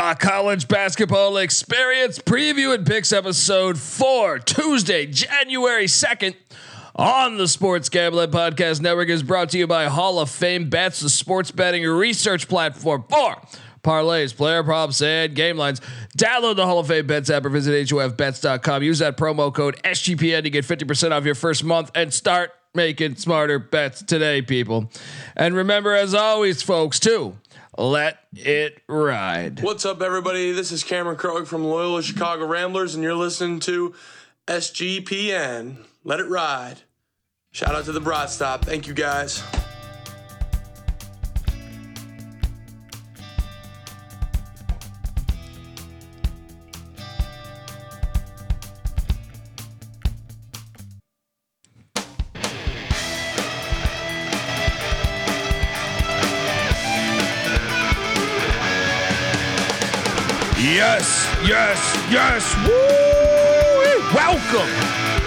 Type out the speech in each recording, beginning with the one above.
The college basketball experience preview and picks episode four, Tuesday, January 2nd on the Sports Gambling Podcast Network is brought to you by Hall of Fame Bets, the sports betting research platform for parlays, player props, and game lines. Download the Hall of Fame Bets app or visit HOFBets.com. Use that promo code SGPN to get 50% off your first month and start making smarter bets today, people. And remember, as always, folks, too, let it ride. What's up, everybody? This is Cameron Krutwig from Loyola Chicago Ramblers, and you're listening to SGPN. Let it ride. Shout out to the Broad Stop. Thank you, guys. Yes, yes. Woo! Welcome.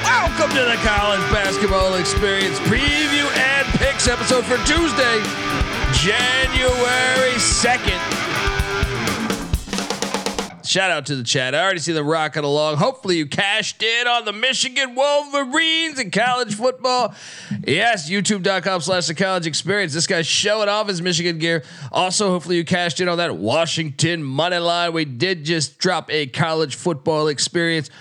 Welcome to the college basketball experience preview and picks episode for Tuesday, January 2nd. Shout out to the chat. I already see them rocking along. Hopefully, you cashed in on the Michigan Wolverines in college football. Yes, youtube.com slash the college experience. This guy's showing off his Michigan gear. Also, hopefully, you cashed in on that Washington money line. We did just drop a college football experience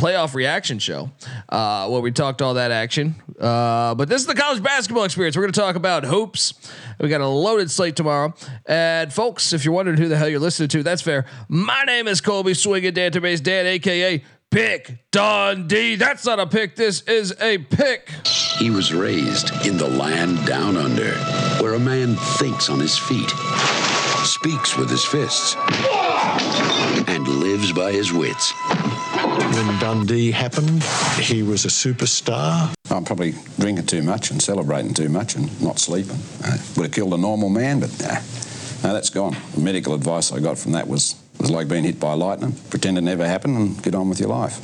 playoff reaction show uh, where we talked all that action. Uh, but this is the college basketball experience. We're going to talk about hoops. We got a loaded slate tomorrow. And folks, if you're wondering who the hell you're listening to, that's fair. My name is Colby Swinging Database Dan, aka Pick Dundee. That's not a pick. This is a pick. He was raised in the land down under, where a man thinks on his feet, speaks with his fists, and lives by his wits. When Dundee happened, he was a superstar. I'm probably drinking too much and celebrating too much and not sleeping. Uh, would have killed a normal man, but nah, no, that's gone. The medical advice I got from that was it was like being hit by lightning. Pretend it never happened and get on with your life.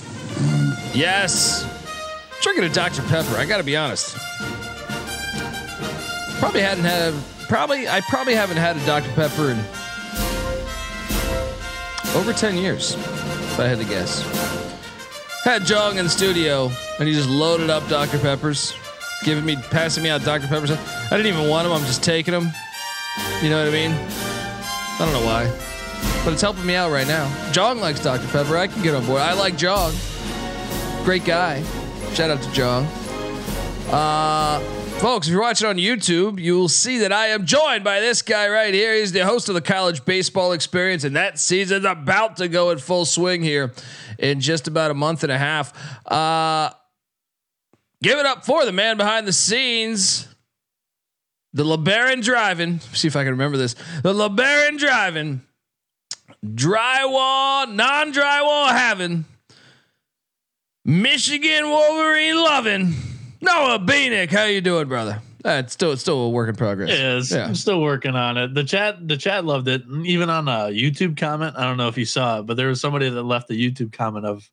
Yes. Drinking a Dr. Pepper. I got to be honest. Probably hadn't had. Probably I probably haven't had a Dr. Pepper in over ten years. If I had to guess. Had Jong in the studio and he just loaded up Dr. Peppers, giving me, passing me out Dr. Peppers. I didn't even want them. I'm just taking them. You know what I mean? I don't know why, but it's helping me out right now. Jong likes Dr. Pepper. I can get on board. I like Jong. Great guy. Shout out to Jong. Uh, folks, if you're watching on YouTube, you'll see that I am joined by this guy right here. He's the host of the college baseball experience, and that season's about to go in full swing here in just about a month and a half. Uh, give it up for the man behind the scenes, the LeBaron driving. See if I can remember this. The LeBaron driving, drywall, non drywall having, Michigan Wolverine loving. Noah Bieniek, how you doing, brother? Uh, it's still it's still a work in progress. It is. Yeah. I'm still working on it. The chat the chat loved it. Even on a YouTube comment, I don't know if you saw it, but there was somebody that left a YouTube comment of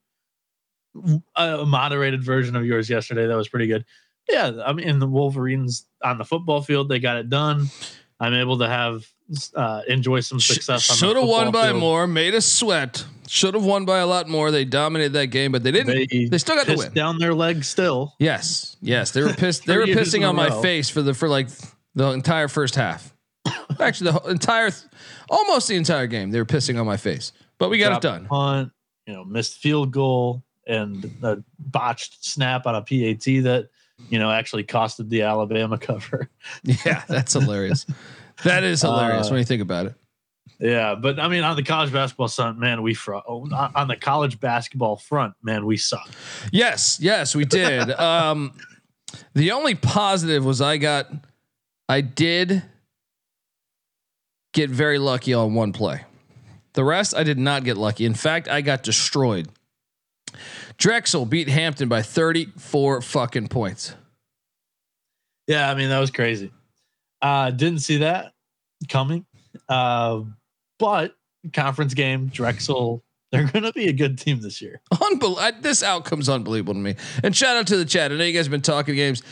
a moderated version of yours yesterday. That was pretty good. Yeah, I mean the Wolverines on the football field, they got it done. I'm able to have uh, enjoy some success. on the Should have won by field. more. Made us sweat. Should have won by a lot more. They dominated that game, but they didn't. They, They, still got the win. down their leg still. Yes, yes, they were pissed. They were Three years in pissing on my row. face for the for like the entire first half. Actually, the whole, entire, almost the entire game, they were pissing on my face. But we got Dropped it done. Punt, you know, missed field goal and a botched snap on a PAT that you know actually costed the Alabama cover. Yeah, that's hilarious. that is hilarious Uh, when you think about it. Yeah, but I mean, on the college basketball front, man, we fr- oh, on the college basketball front, man, we suck. Yes, yes, we did. um, the only positive was I got, I did get very lucky on one play. The rest, I did not get lucky. In fact, I got destroyed. Drexel beat Hampton by 34 fucking points. Yeah, I mean that was crazy. Uh, didn't see that coming. Uh, but conference game, Drexel, they're going to be a good team this year. Unbel- I, this outcome's unbelievable to me. And shout out to the chat. I know you guys have been talking games.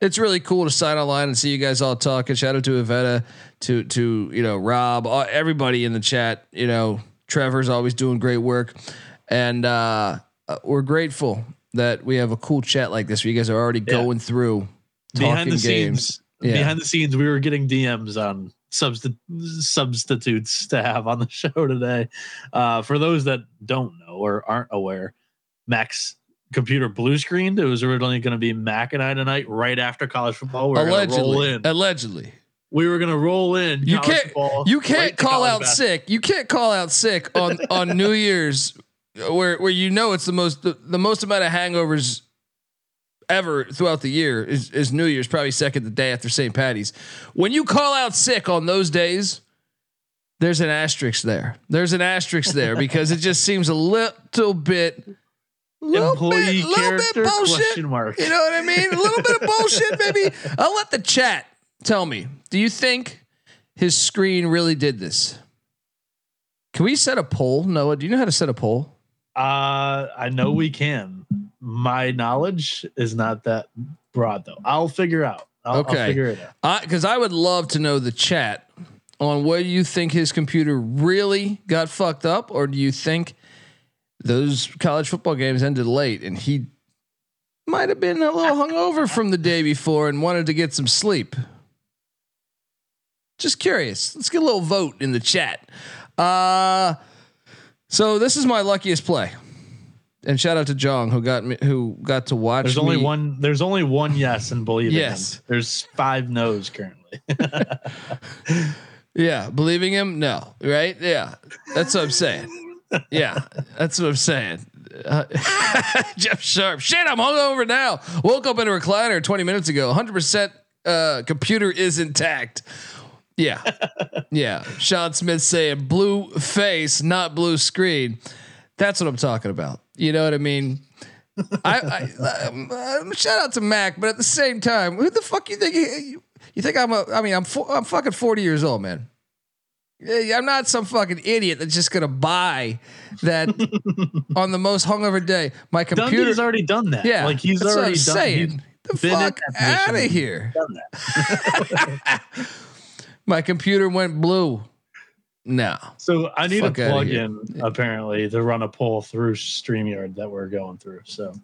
it's really cool to sign online and see you guys all talking. Shout out to Iveta, to to you know Rob, all, everybody in the chat. You know Trevor's always doing great work, and uh, uh, we're grateful that we have a cool chat like this. Where you guys are already Yeah. going through talking behind the games. scenes, Yeah. behind the scenes, we were getting DMs on substi- substitutes to have on the show today. Uh, for those that don't know or aren't aware, Mac's computer blue screened. It was originally going to be Mac and I tonight, right after college football. We were going roll allegedly, in. allegedly, We were going to roll in. you can't you can't to call out basketball. sick. You can't call out sick on on New Year's, where where you know it's the most the, the most amount of hangovers ever throughout the year is, is New Year's, probably second the day after St. Patty's. When you call out sick on those days, there's an asterisk there. There's an asterisk there because it just seems a little bit. Little Employee bit, little bit bullshit. Question mark. You know what I mean? A little bit of bullshit, maybe. I'll let the chat tell me. Do you think his screen really did this? Can we set a poll? Noah, do you know how to set a poll? Uh, I know we can. My knowledge is not that broad, though. I'll figure out. I'll, I'll Okay. figure it out. Because I, would love to know the chat on whether you think his computer really got fucked up, or do you think those college football games ended late and he might have been a little hungover from the day before and wanted to get some sleep? Just curious. Let's get a little vote in the chat. Uh, so this is my luckiest play. And shout out to Jong who got me who got to watch. There's only me- one. There's only one yes and believe Yes. it. There's five no's currently. Yeah, believing him? No, right? Yeah, that's what I'm saying. Yeah, that's what I'm saying. Uh, Jeff Sharp. Shit, I'm hungover now. Woke up in a recliner 20 minutes ago. 100% uh, computer is intact. Yeah, yeah. Sean Smith saying blue face, not blue screen. That's what I'm talking about. You know what I mean? I, I um, uh, shout out to Mac, but at the same time, who the fuck you think? You, you think I'm a? I mean, I'm fo- I'm fucking 40 years old, man. I'm not some fucking idiot that's just gonna buy that on the most hungover day. My computer. Dundee's already done that. yeah, like he's already done. saying. the fuck out of here. My computer went blue. No. So I need Fuck a outta plug here. in apparently to run a poll through Streamyard that we're going through. So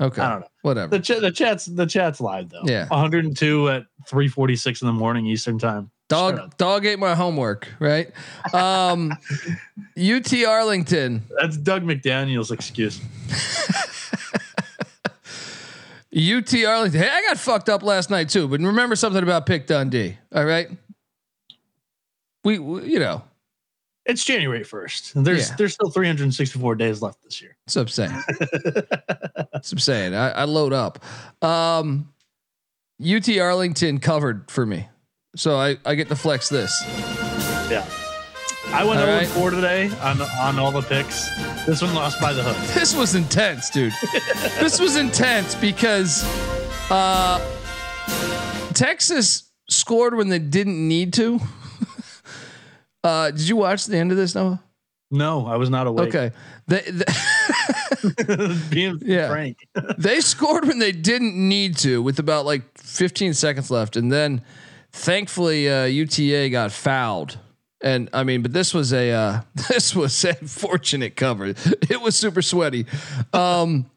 Okay. I don't know. Whatever. The chat, the chat's the chat's live though. Yeah. 102 at 3:46 in the morning Eastern time. Dog dog ate my homework, right? Um UT Arlington. That's Doug McDaniel's excuse. UT Arlington. Hey, I got fucked up last night too, but remember something about Pick Dundee. All right. We, we you know, It's January 1st. There's Yeah. there's still 364 days left this year. that's what I'm saying. that's what I'm saying. I, I load up. Um UT Arlington covered for me. So I, I get to flex this. Yeah. I went All 0 right. 4 today on on all the picks. This one lost by the hook. This was intense, dude. this was intense because uh, Texas scored when they didn't need to. Uh, did you watch the end of this, Noah? No, I was not awake. Okay. They, they, Being Yeah. frank. they scored when they didn't need to with about like 15 seconds left. And then thankfully, uh, UTA got fouled. And I mean, but this was a uh, this was a fortunate cover. It was super sweaty. Um,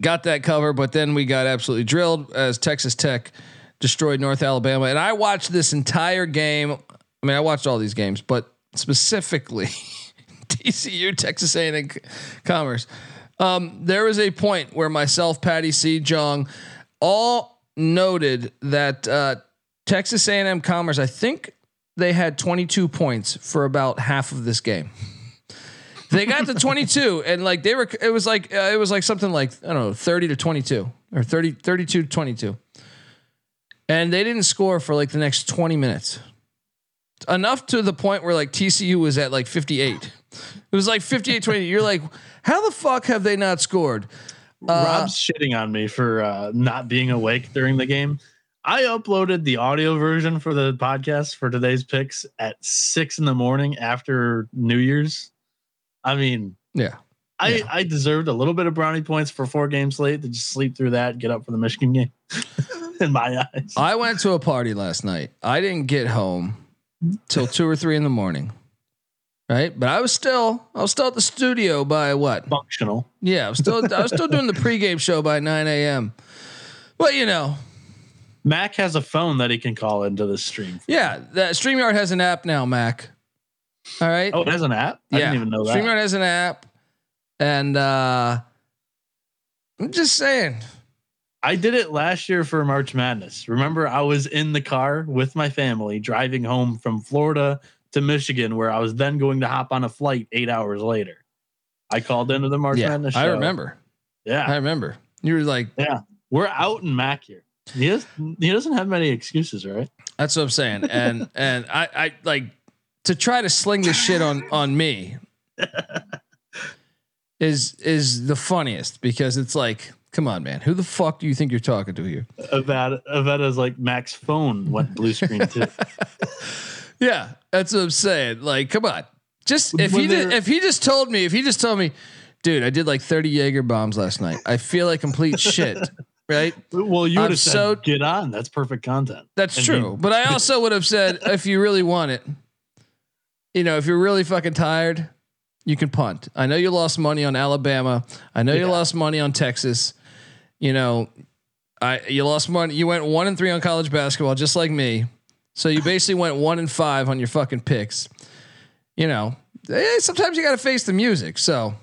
got that cover, but then we got absolutely drilled as Texas Tech destroyed North Alabama. And I watched this entire game. I mean, I watched all these games, but specifically TCU, Texas A&M Commerce. Um, there was a point where myself, Patty C, Jong, all noted that uh, Texas A&M Commerce. I think they had 22 points for about half of this game. They got to 22 and like they were it was like uh, it was like something like I don't know 30 to 22 or 30 32 to 22. And they didn't score for like the next 20 minutes. Enough to the point where like TCU was at like 58. It was like 58 20. You're like how the fuck have they not scored? Uh, Rob's shitting on me for uh, not being awake during the game. I uploaded the audio version for the podcast for today's picks at six in the morning after New Year's. I mean, Yeah. I, Yeah. I deserved a little bit of brownie points for four games late to just sleep through that, and get up for the Michigan game. in my eyes. I went to a party last night. I didn't get home till two or three in the morning. Right, but I was still I was still at the studio by what? Functional. Yeah, I was still I was still doing the pregame show by nine a.m. Well, you know, Mac has a phone that he can call into the stream. yeah, that Streamyard has an app now, Mac. All right. Oh, it has an app. I didn't even know that. Streamyard has an app, and uh I'm just saying. I did it last year for March Madness. Remember, I was in the car with my family driving home from Florida to Michigan, where I was then going to hop on a flight eight hours later. I called into the March yeah, Madness. I show. remember. I remember. You were like, "Yeah, we're out in Mac here. He, does, he doesn't have many excuses, right? That's what I'm saying. And and I I like to try to sling this shit on on me is is the funniest because it's like, come on, man, who the fuck do you think you're talking to here? Avada, Avada's like Mac's phone went blue screen too. Yeah, that's what I'm saying. Like, come on, just if When he did, if he just told me, if he just told me, dude, I did like 30 Jaeger bombs last night. I feel like complete shit. Right? well, you would have said, so- "Get on." That's perfect content. That's And true. he- but I also would have said, if you really want it, you know, if you're really fucking tired, you can punt. I know you lost money on Alabama. I know you lost money on Texas. You know, I you lost money. You went one and three on college basketball, just like me. So you basically went one and five on your fucking picks. You know, eh, sometimes you got to face the music. So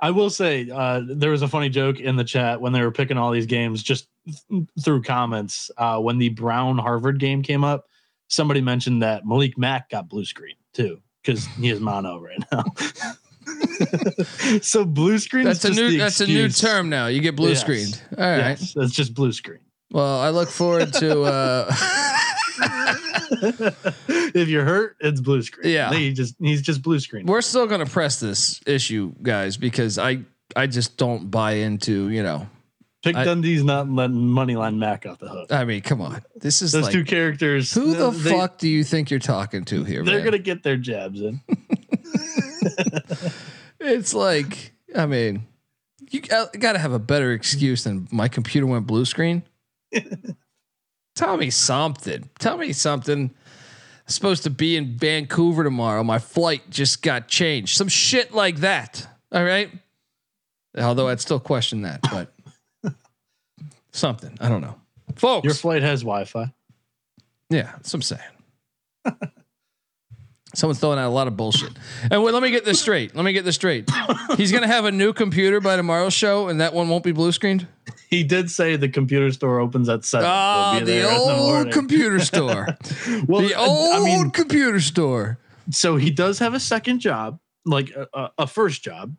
I will say uh, there was a funny joke in the chat when they were picking all these games just th- through comments. Uh, when the Brown Harvard game came up, somebody mentioned that Malik Mack got blue screen too because he is mono right now. so blue screen that's a new that's a new term now. You get blue Yes. screened. All right. Yes, it's just blue screen. Well, I look forward to. uh if you're hurt, it's blue screen. Yeah. he just he's just blue screen. We're still to press this issue, guys, because I I just don't buy into you know. Pick I- Dundee's not letting Moneyline Mac off the hook. I mean, come on, this is Those like two characters. who the they- fuck do you think you're talking to here? They're man? gonna get their jabs in. It's like I mean, you uh, got to have a better excuse than my computer went blue screen. Tell me something. Tell me something. I'm supposed to be in Vancouver tomorrow. My flight just got changed. Some shit like that. All right. Although I'd still question that, but something. I don't know. Folks. Your flight has Wi-Fi. Yeah, that's what I'm saying. Someone's throwing out a lot of bullshit. And wait, let me get this straight. Let me get this straight. He's gonna have a new computer by tomorrow's show, and that one won't be blue screened. He did say the computer store opens at seven. Ah, be the in the old computer store. Well, the old I mean, computer store. so he does have a second job, like a, a- first job,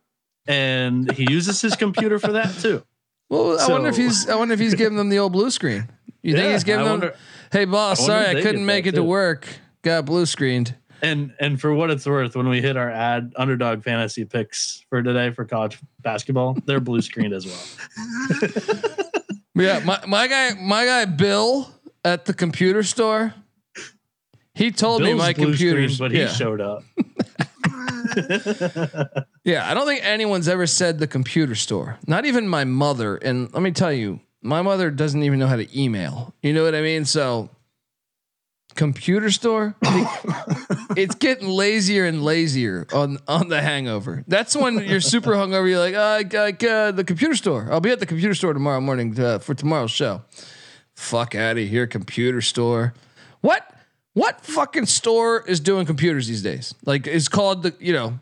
and he uses his computer for that too. Well, I wonder if he's. I wonder if he's giving them the old blue screen. You think he's giving I them? wonder- hey, boss, I sorry I couldn't make it to work. Got blue screened. And and for what it's worth, when we hit our ad underdog fantasy picks for today for college basketball, they're blue screened as well. Yeah, my, my guy, my guy Bill at the computer store. He told me my computer, but yeah. he showed up. Yeah, I don't think anyone's ever said the computer store. Not even my mother. And let me tell you, my mother doesn't even know how to email. You know what I mean? So, computer store, it's getting lazier and lazier on on the hangover. That's when you're super hungover. You're like, uh, like uh, the computer store. I'll be at the computer store tomorrow morning uh, for tomorrow's show. Fuck out of here, computer store. What? What fucking store is doing computers these days? Like, it's called the you know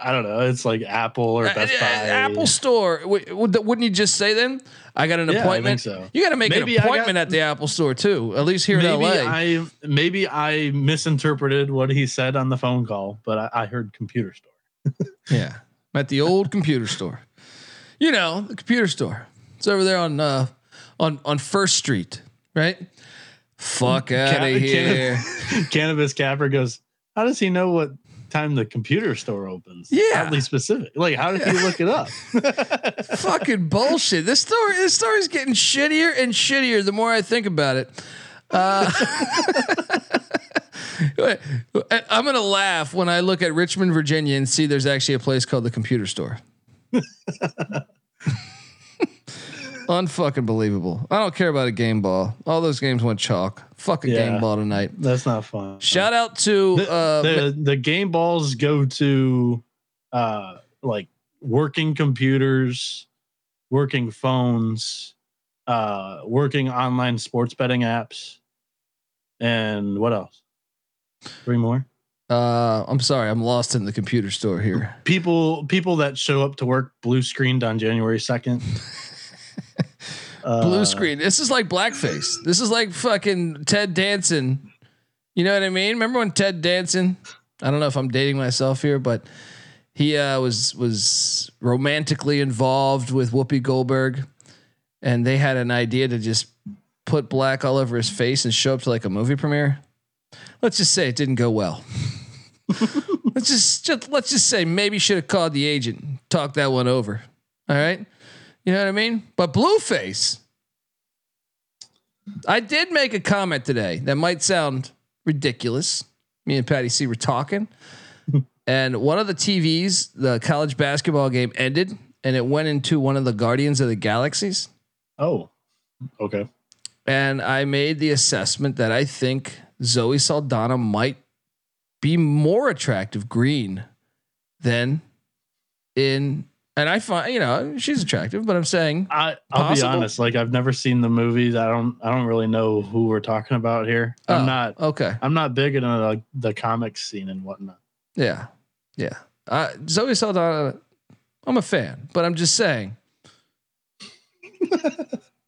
I don't know. It's like Apple or Best uh, Buy. Apple Store. Would- Wouldn't you just say then? I got an Yeah, I appointment. think so. You got to make Maybe an I got- appointment at the Apple Store too. At least here in LA. I maybe I misinterpreted what he said on the phone call, but I, I heard computer store. yeah, I'm at the old computer store. You know, the computer store. It's over there on uh, on on First Street, right? Fuck out of here. Cannabis Capper goes, How does he know what time the computer store opens? Yeah. Oddly specific. Like, how did you look it up? Fucking bullshit. This story, this story's getting shittier and shittier the more I think about it. Uh, I'm gonna laugh when I look at Richmond, Virginia, and see there's actually a place called the Computer Store. Unfucking believable. I don't care about a game ball. All those games went chalk. Fuck a Yeah. game ball tonight. That's not fun. Shout out to the, uh, the the game balls go to uh like working computers, working phones, uh working online sports betting apps, and what else? Three more. uh, I'm sorry, I'm lost in the computer store here. People people that show up to work blue screened on January second. Uh, Blue screen. This is like blackface. This is like fucking Ted Danson. You know what I mean? Remember when Ted Danson? I don't know if I'm dating myself here, but he uh, was was romantically involved with Whoopi Goldberg, and they had an idea to just put black all over his face and show up to like a movie premiere. Let's just say it didn't go well. let's just, just let's just say maybe should have called the agent, and talked that one over. All right. You know what I mean? But Blueface, I did make a comment today that might sound ridiculous. Me and Patty C were talking, and one of the TVs, the college basketball game ended, and it went into one of the Guardians of the Galaxies. Oh, okay. And I made the assessment that I think Zoe Saldana might be more attractive green than in. And I find, you know, she's attractive, but I'm saying I I'll Possible? be honest. Like I've never seen the movies. I don't I don't really know who we're talking about here. I'm Oh, not okay. I'm not big into the, the comics scene and whatnot. Yeah, yeah. Uh, Zoe Saldana, I'm a fan, but I'm just saying.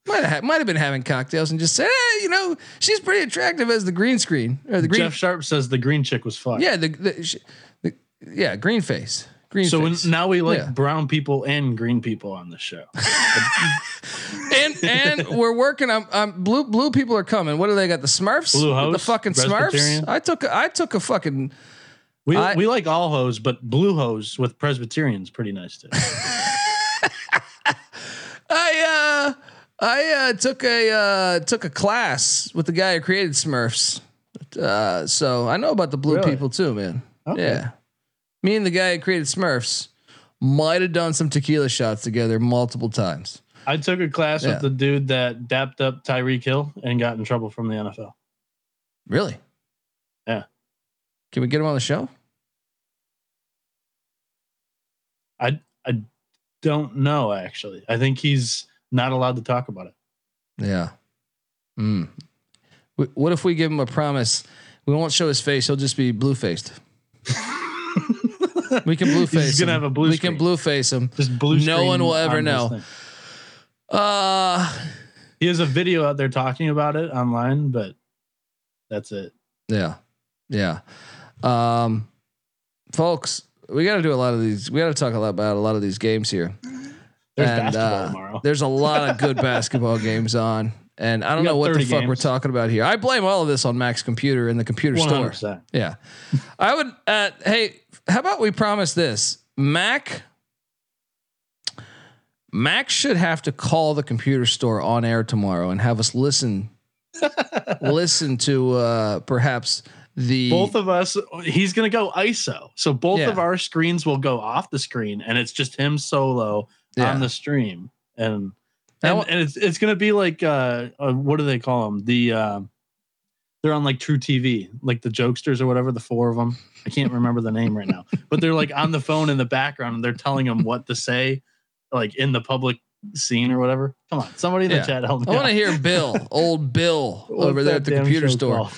might have might have been having cocktails and just said, you know, she's pretty attractive as the green screen or the green. Jeff Sharp says the green chick was fun. yeah, the, the, sh- the yeah green face, green So when, face. now we like Yeah. brown people and green people on the show. and and we're working on um, blue blue people are coming. What do they got? The Smurfs, Blue the fucking Smurfs. I took a, I took a fucking We I- we like all hose, but blue hose with Presbyterians pretty nice too. I uh I uh took a uh took a class with the guy who created Smurfs. Uh so I know about the blue Really? people too, man. Okay. Yeah. Me and the guy who created Smurfs might have done some tequila shots together multiple times. I took a class Yeah. with the dude that dapped up Tyreek Hill and got in trouble from the NFL. Really? Yeah. Can we get him on the show? I I don't know actually. I think he's not allowed to talk about it. Yeah. Mm. What if we give him a promise? We won't show his face. He'll just be blue faced. We can blue face. He's gonna him. have a blue We can blue face him. Just blue. No one will ever on know. thing. Uh He has a video out there talking about it online, but that's it. Yeah. Yeah. Um folks, we got to do a lot of these. We got to talk a lot about a lot of these games here. There's And, basketball uh, tomorrow. There's a lot of good basketball games on. And I don't know what the 30 fuck we're talking about here. I blame all of this on Mac's computer in the computer store. 100%. Yeah. I would uh hey, how about we promise this? Mac Mac should have to call the computer store on air tomorrow and have us listen listen to uh perhaps the Both of us, he's gonna go ISO. So both Yeah. of our screens will go off the screen, and it's just him solo Yeah. on the stream, and I and, and it's it's gonna be like uh, uh what do they call them? The uh, they're on like True TV, like the jokesters or whatever. The four of them, I can't remember the name right now, but they're like on the phone in the background, and they're telling them what to say, like in the public scene or whatever. Come on, somebody in Yeah. the chat help me. I want to hear Bill, old Bill over there at the computer store. called?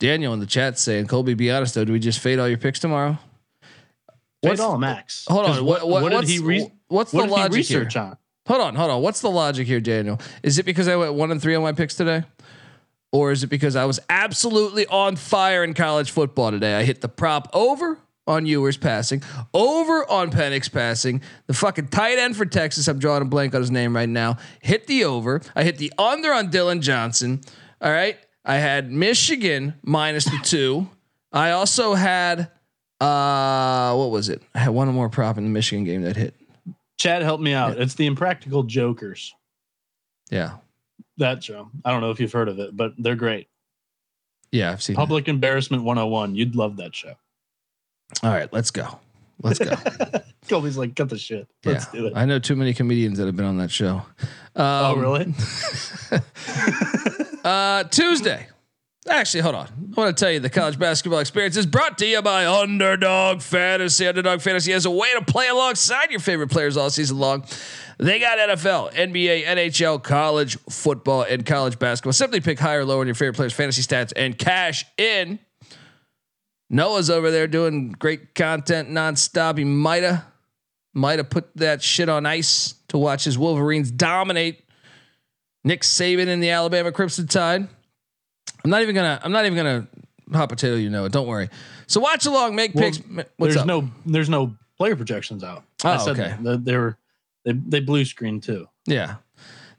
Daniel in the chat saying, Colby, be honest though, do we just fade all your picks tomorrow? Fade all Max. Hold on. What, what, what what's, did he re- what's what the logic here? research on? Hold on, hold on. What's the logic here, Daniel? Is it because I went one and three on my picks today? Or is it because I was absolutely on fire in college football today? I hit the prop over on Ewers passing, over on Penix passing, the fucking tight end for Texas. I'm drawing a blank on his name right now. Hit the over. I hit the under on Dylan Johnson. All right. I had Michigan minus the two. I also had uh what was it? I had one more prop in the Michigan game that hit. Chad, help me out. It's the Impractical Jokers. Yeah. That show. I don't know if you've heard of it, but they're great. Yeah, I've seen. Public Embarrassment 101. You'd love that show. All right, let's go. Let's go. Colby's like, cut the shit. Let's yeah. do it. I know too many comedians that have been on that show. oh, Um, really? Uh, Tuesday. Actually, hold on. I want to tell you the college basketball experience is brought to you by Underdog Fantasy. Underdog Fantasy has a way to play alongside your favorite players all season long. They got NFL, NBA, NHL, college football, and college basketball. Simply pick higher or lower in your favorite players' fantasy stats and cash in. Noah's over there doing great content nonstop. He might have might have put that shit on ice to watch his Wolverines dominate Nick Saban in the Alabama Crimson Tide. I'm not even gonna. I'm not even gonna hot potato you know. it. Don't worry. So watch along, make Well, picks. What's there's up? no there's no player projections out. Oh, I said okay. that. they were they they blue screen too. Yeah.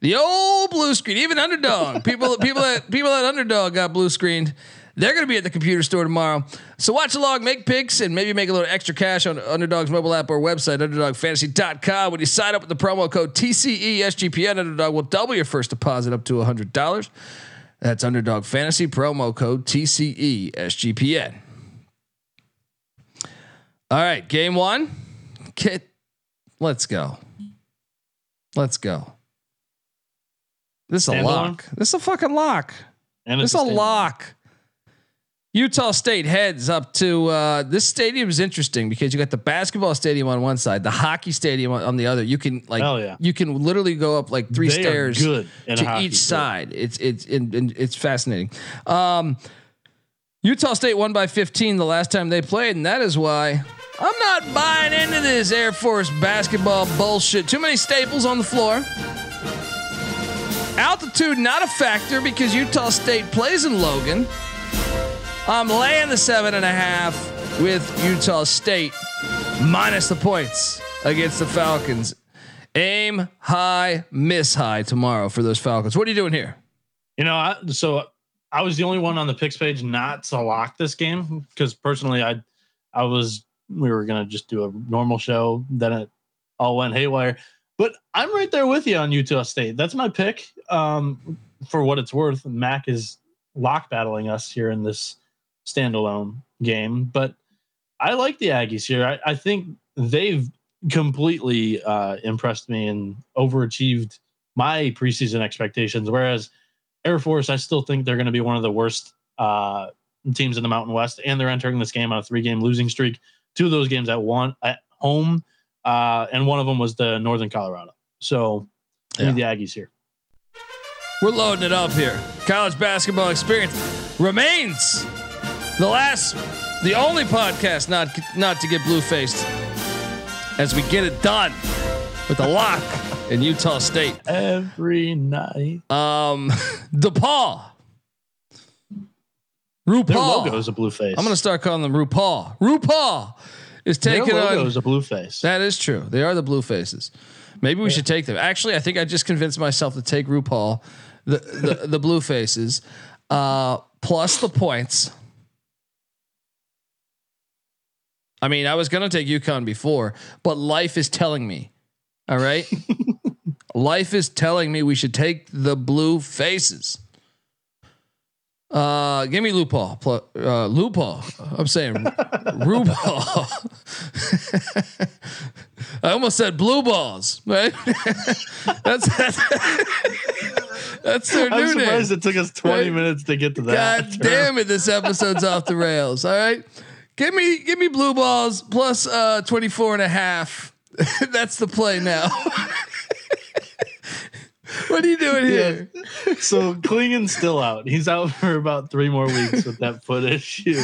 The old blue screen, even underdog. People people that people that underdog got blue screened. They're going to be at the computer store tomorrow. So watch along, make picks, and maybe make a little extra cash on Underdog's mobile app or website, underdogfantasy.com. When you sign up with the promo code TCESGPN, Underdog will double your first deposit up to $100. That's Underdog Fantasy promo code E TCESGPN. All right, game one. Kit, let's go. Let's go. This is a lock. This is a fucking lock. And This is a lock. Utah State heads up to uh, this stadium is interesting because you got the basketball stadium on one side, the hockey stadium on, on the other. You can like yeah. you can literally go up like three They stairs to each side. It's it's it's fascinating. Um, Utah State won by 15 the last time they played, and that is why I'm not buying into this Air Force basketball bullshit. Too many staples on the floor. Altitude not a factor because Utah State plays in Logan. I'm laying the seven and a half with Utah State minus the points against the Falcons. Aim high, miss high tomorrow for those Falcons. What are you doing here? You know, I, so I was the only one on the picks page not to lock this game because personally, I I was we were gonna just do a normal show. Then it all went haywire. But I'm right there with you on Utah State. That's my pick. Um, for what it's worth, Mac is lock battling us here in this standalone game. But I like the Aggies here. I, I think they've completely uh, impressed me and overachieved my preseason expectations. Whereas Air Force, I still think they're going to be one of the worst uh, teams in the Mountain West, and they're entering this game on a three-game losing streak. Two of those games at one at home, uh, and one of them was the Northern Colorado. So, me the Aggies here. We're loading it up here. College basketball experience remains the last, the only podcast not not to get blue faced as we get it done with the lock in Utah State. Every night, Um, DePaul, RuPaul. their logo is a blue face. I'm gonna start calling them RuPaul. RuPaul is their taking logo on. is a blue face. That is true. They are the blue faces. Maybe we should take them. Actually, I think I just convinced myself to take RuPaul, the the, the blue faces, uh, plus the points. I mean, I was gonna take UConn before, but life is telling me. All right, life is telling me we should take the blue faces. Uh, give me Lupal. Pl- uh, Lupal. I'm saying RuPaul. I almost said blue balls, right? that's that's, that's their I'm new surprised name. it took us 20 Right? minutes to get to that. God damn it, this episode's off the rails. All right. Give me give me blue balls plus uh 24 and a half. That's the play now. what are you doing here? so Clingan's still out. He's out for about three more weeks with that foot issue.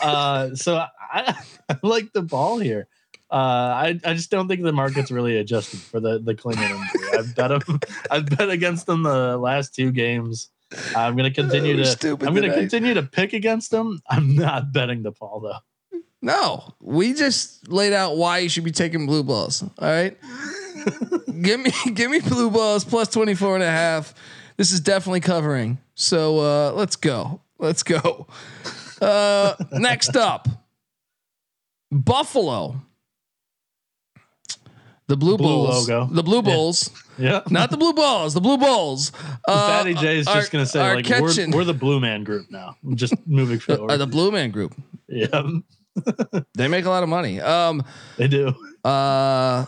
Uh, so I, I like the ball here. Uh, I, I just don't think the market's really adjusted for the the Klingen injury. I've bet him. I've bet against them the last two games. I'm going to continue We're to. I'm going to tonight. continue to pick against them. I'm not betting the ball though. No, we just laid out why you should be taking blue balls. All right. give me give me blue balls plus 24 and a half. This is definitely covering. So uh let's go. Let's go. Uh next up. Buffalo. The blue, Blue bulls. logo. The blue bulls. Yeah. Not the blue balls, the blue balls. Uh, Fatty J is just going to say like catching- we're, we're the Blue Man Group now. I'm Just moving uh, forward. the blue man group. yeah. They make a lot of money. Um, They do. uh,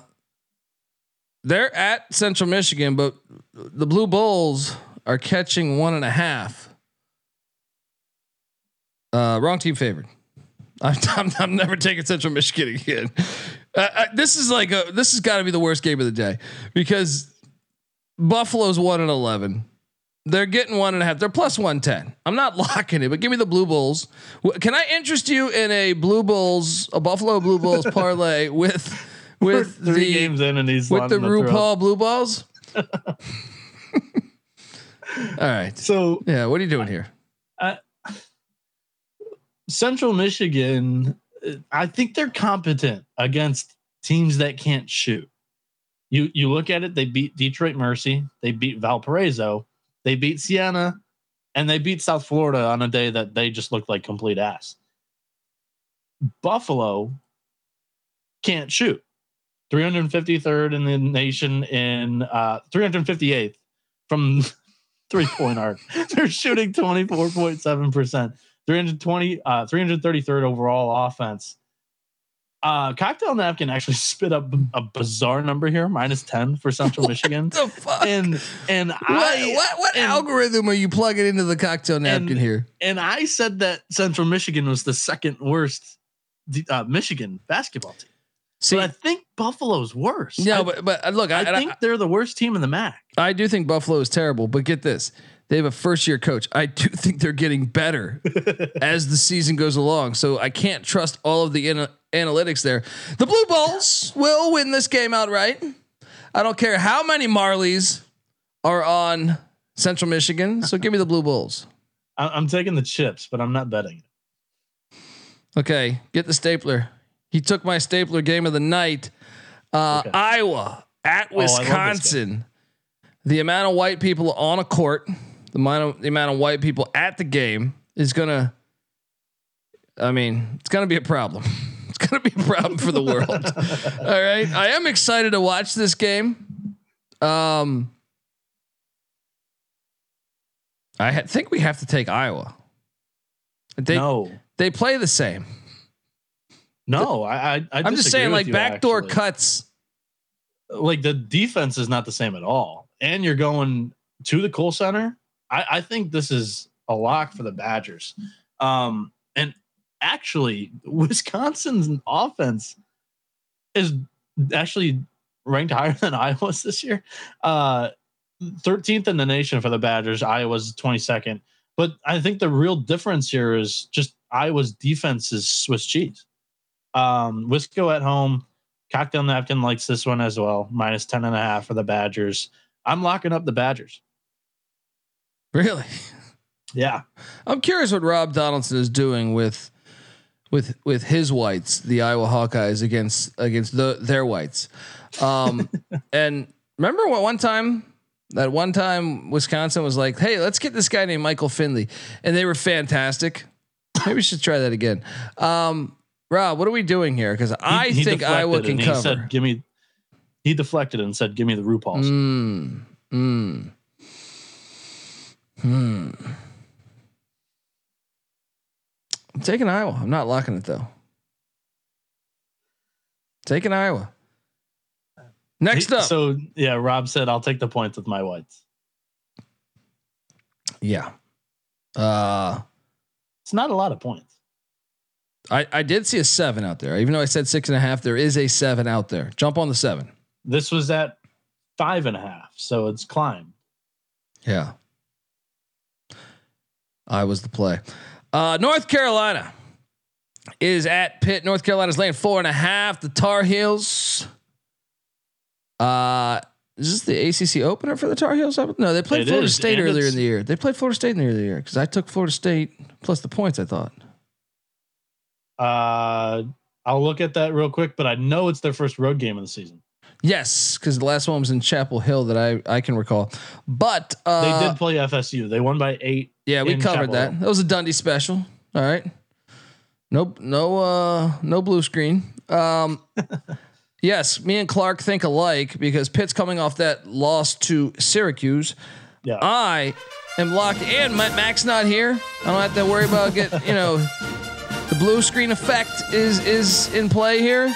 they're at Central Michigan, but the Blue Bulls are catching one and a half. Uh, wrong team favored. I'm, I'm, I'm never taking Central Michigan again. Uh, uh, this is like a, this has got to be the worst game of the day because Buffalo's one and eleven. They're getting one and a half. They're plus one ten. I'm not locking it, but give me the Blue Bulls. Can I interest you in a Blue Bulls, a Buffalo Blue Bulls parlay with with Three the games in, and he's with the to throw. RuPaul Blue Balls? All right. So Yeah, what are you doing here? Central Michigan, I think they're competent against teams that can't shoot. You you look at it, they beat Detroit Mercy, they beat Valparaiso, they beat Siena, and they beat South Florida on a day that they just looked like complete ass. Buffalo can't shoot. 353rd in the nation in uh 358th from three point arc. They're shooting 24.7%. 320 uh 333rd overall offense. Uh cocktail napkin actually spit up a bizarre number here, minus 10 for Central Michigan. The fuck? And and what I what, what and- algorithm are you plugging into the cocktail napkin and- here? and I said that Central Michigan was the second worst uh, Michigan basketball team. See, but I think Buffalo's worse. no, I, but but uh, look, I, I and I- think they're the worst team in the MAC. I do think Buffalo is terrible, but get this. They have a first year coach. I do think they're getting better as the season goes along. So I can't trust all of the ana- analytics there. The Blue Bulls will win this game outright. I don't care how many Marlies are on Central Michigan. So give me the Blue Bulls. I, I'm taking the chips, but I'm not betting. Okay, get the stapler. He took my stapler game of the night. Uh, Okay. Iowa at Oh, I love this Wisconsin. The amount of white people on a court, the amount of the amount of white people at the game is gonna. I mean, it's gonna be a problem. It's gonna be a problem for the world. All right, I am excited to watch this game. Um, I ha- think we have to take Iowa. They no, they play the same. no. I, I, I I'm just saying, like backdoor actually. cuts. Like the defense is not the same at all, and you're going to the Kohl Center. I, I think this is a lock for the Badgers. Um, and actually, Wisconsin's offense is actually ranked higher than Iowa's this year. Uh, 13th in the nation for the Badgers. Iowa's 22nd. But I think the real difference here is just Iowa's defense is Swiss cheese. Um, Wisco at home. Cocktail Napkin likes this one as well. Minus 10 and a half for the Badgers. I'm locking up the Badgers. Really, Yeah. I'm curious what Rob Donaldson is doing with with with his whites, the Iowa Hawkeyes against against the, their whites. Um, and remember what one time that one time Wisconsin was like, "Hey, let's get this guy named Michael Finley," and they were fantastic. Maybe we should try that again. Um, Rob, what are we doing here? Because I He- he think Iowa can he cover. Said, Give me. He deflected and said, "Give me the RuPaul's." Mm, mm. Hmm. I'm taking Iowa. I'm not locking it though. Taking Iowa. Next up. So yeah, Rob said, "I'll take the points with my whites." yeah. Uh It's not a lot of points. I, I did see a seven out there. Even though I said six and a half, there is a seven out there. Jump on the seven. This was at five and a half, so it's climbed. Yeah. I was the play. Uh, North Carolina is at Pitt. North Carolina's laying four and a half. The Tar Heels. Uh, is this the ACC opener for the Tar Heels? No, they played It Florida is, State earlier in the year. They played Florida State in the earlier year because I took Florida State plus the points. I thought. Uh, I'll look at that real quick, but I know it's their first road game of the season. Yes, because the last one was in Chapel Hill that I I can recall. But uh, They did play FSU. They won by eight. Yeah, we covered Chapel that. Hill. That was a Dundee special. All right. Nope. No. Uh. No blue screen. Um. yes, me and Clark think alike because Pitt's coming off that loss to Syracuse. Yeah. I am locked, and Ma- Mac's not here. I don't have to worry about get you know The blue screen effect is is in play here.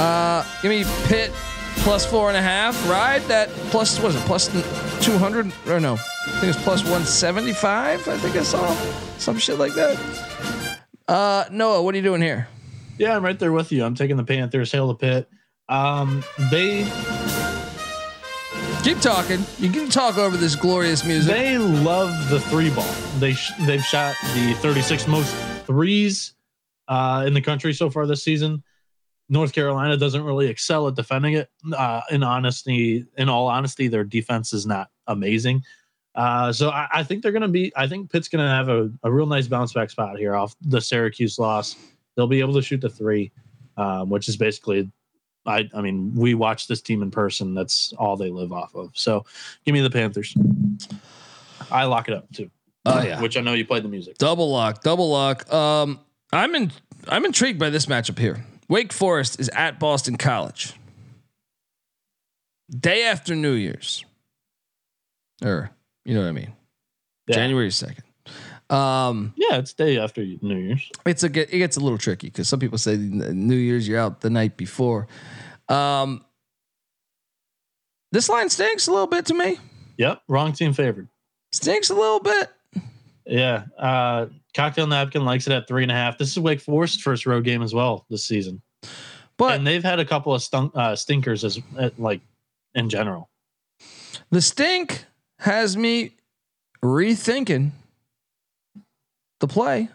Uh, give me Pitt plus four and a half. Ride that plus what is it? Plus two hundred or no? I think it's plus one seventy five. I think I saw some shit like that. Uh, Noah, what are you doing here? Yeah, I'm right there with you. I'm taking the Panthers. Hail the pit. Um, they Keep talking. You can talk over this glorious music. they love the three ball. They sh- they've shot the 36 most threes uh, in the country so far this season. North Carolina doesn't really excel at defending it. Uh, in honesty, in all honesty, their defense is not amazing. Uh, so I, I think they're going to be. I think Pitt's going to have a, a real nice bounce back spot here off the Syracuse loss. They'll be able to shoot the three, um, which is basically. I, I mean, we watch this team in person. That's all they live off of. So, give me the Panthers. I lock it up too. Oh yeah. Which I know you played the music. Double lock, double lock. Um, I'm in. I'm intrigued by this matchup here. Wake Forest is at Boston College. Day after New Year's, or you know what I mean, Yeah. January second. Um, Yeah, it's day after New Year's. it's a it gets a little tricky because some people say New Year's you're out the night before. Um, this line stinks a little bit to me. Yep, wrong team favored. Stinks a little bit. Yeah, uh, cocktail napkin likes it at three and a half. This is Wake Forest's first road game as well this season, But and they've had a couple of stunk, uh, stinkers as uh, like in general. The stink has me rethinking the play.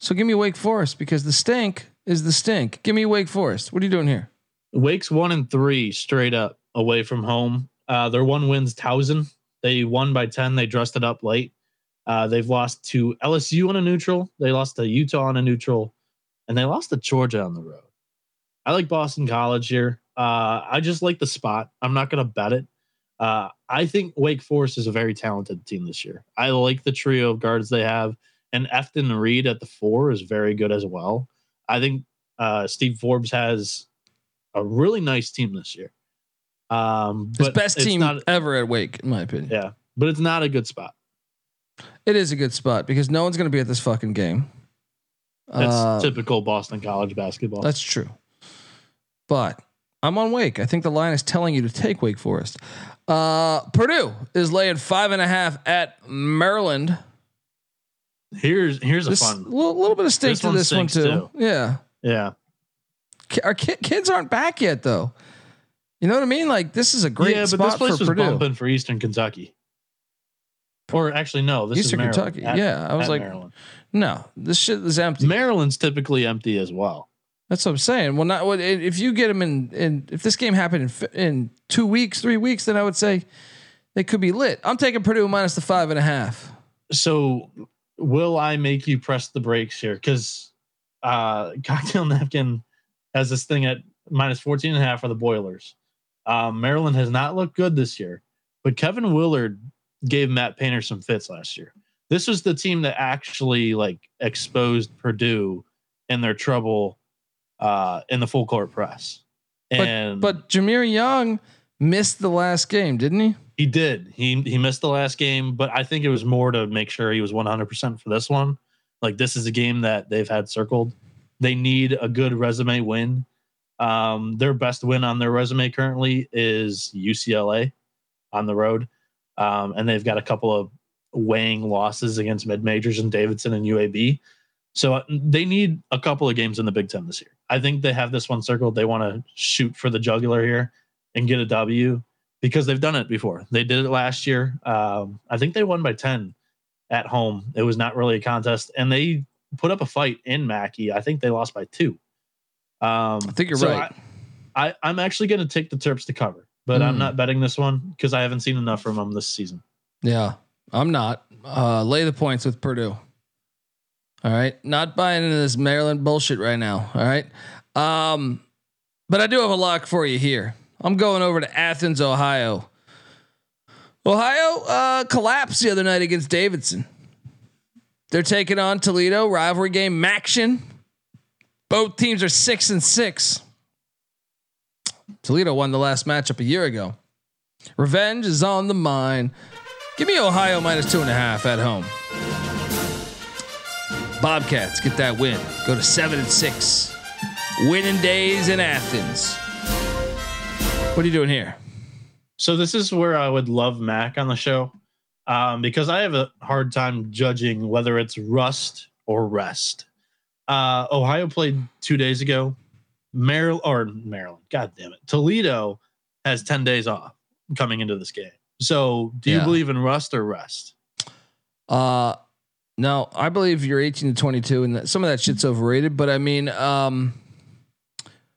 So give me Wake Forest because the stink is the stink. Give me Wake Forest. What are you doing here? Wake's one and three straight up away from home. Uh, their one wins Towson. They won by ten. They dressed it up late. Uh, they've lost to LSU on a neutral. They lost to Utah on a neutral, and they lost to Georgia on the road. I like Boston College here. Uh, I just like the spot. I'm not going to bet it. Uh, I think Wake Forest is a very talented team this year. I like the trio of guards they have, and Efton Reid at the four is very good as well. I think uh, Steve Forbes has a really nice team this year. Um, His best team not- ever at Wake, in my opinion. yeah, but it's not a good spot. It is a good spot because no one's going to be at this fucking game. That's Uh, typical Boston College basketball. That's true. But I'm on Wake. I think the line is telling you to take Wake Forest. Uh, Purdue is laying five and a half at Maryland. here's here's a fun. little, little bit of This to this one too. too. Yeah. Yeah, Our ki- kids aren't back yet though. You know what I mean? Like this is a great yeah, but this place for was Purdue. bumping for Eastern Kentucky. Or actually, no, this Eastern is Maryland, Kentucky. at- Yeah, I was like- Maryland. No, this shit is empty. Maryland's typically empty as well. That's what I'm saying. Well, not if you get them in, in if this game happened in in two weeks, three weeks, then I would say they could be lit. I'm taking Purdue minus the five and a half. So, will I make you press the brakes here? Because uh, Cocktail Napkin has this thing at minus 14 and a half for the Boilers. Um, Maryland has not looked good this year, but Kevin Willard gave Matt Painter some fits last year. This was the team that actually like exposed Purdue in their trouble uh, in the full court press. And But Jahmir Young missed the last game, didn't he? he did. He he missed the last game, but I think it was more to make sure he was 100% for this one. Like this is a game that they've had circled. They need a good resume win. Um, their best win on their resume currently is UCLA on the road, um, and they've got a couple of weighing losses against mid majors and Davidson and UAB. So uh, they need a couple of games in the Big Ten this year. I think they have this one circled. They want to shoot for the jugular here and get a W because they've done it before. They did it last year. Um, I think they won by 10 at home. It was not really a contest, and they put up a fight in Mackey. I think they lost by two. Um, I think you're so right. I, I, I'm actually going to take the Terps to cover, but I'm Mm. not betting this one because I haven't seen enough from them this season. Yeah, I'm not. Uh, lay the points with Purdue. All right, not buying into this Maryland bullshit right now. All right, um, but I do have a lock for you here. I'm going over to Athens, Ohio. Ohio uh, collapsed the other night against Davidson. They're taking on Toledo rivalry game Maction. Both teams are six and six. Toledo won the last matchup a year ago. Revenge is on the mind. Give me Ohio minus two and a half at home. Bobcats get that win. Go to seven and six. Winning days in Athens. What are you doing here? So this is where I would love Mac on the show, um, because I have a hard time judging whether it's rust or rest. Uh, Ohio played two days ago. Maryland or Maryland, God damn it, Toledo has ten days off coming into this game. So, do you Yeah. believe in rust or rest? Uh no, I believe you're 18 to 22, and that, some of that shit's overrated. But I mean, um,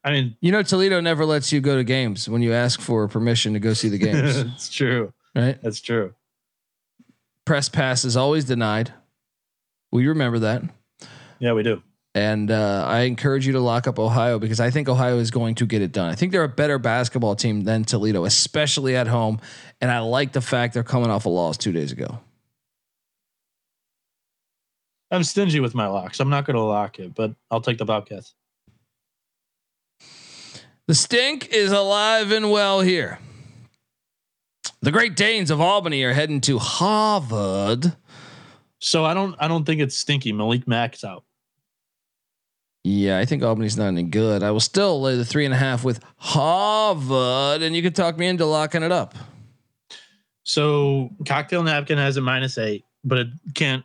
I mean, you know, Toledo never lets you go to games when you ask for permission to go see the games, it's true. right? That's true. Press pass is always denied. We remember that. Yeah, we do. And uh, I encourage you to lock up Ohio because I think Ohio is going to get it done. I think they're a better basketball team than Toledo, especially at home. And I like the fact they're coming off a loss two days ago. I'm stingy with my locks. I'm not going to lock it, but I'll take the Bobcats. The stink is alive and well here. The Great Danes of Albany are heading to Harvard. So I don't. I don't think it's stinky. Malik Mack's out. Yeah, I think Albany's not any good. I will still lay the three and a half with Harvard, and you can talk me into locking it up. So cocktail napkin has a minus eight, but it can't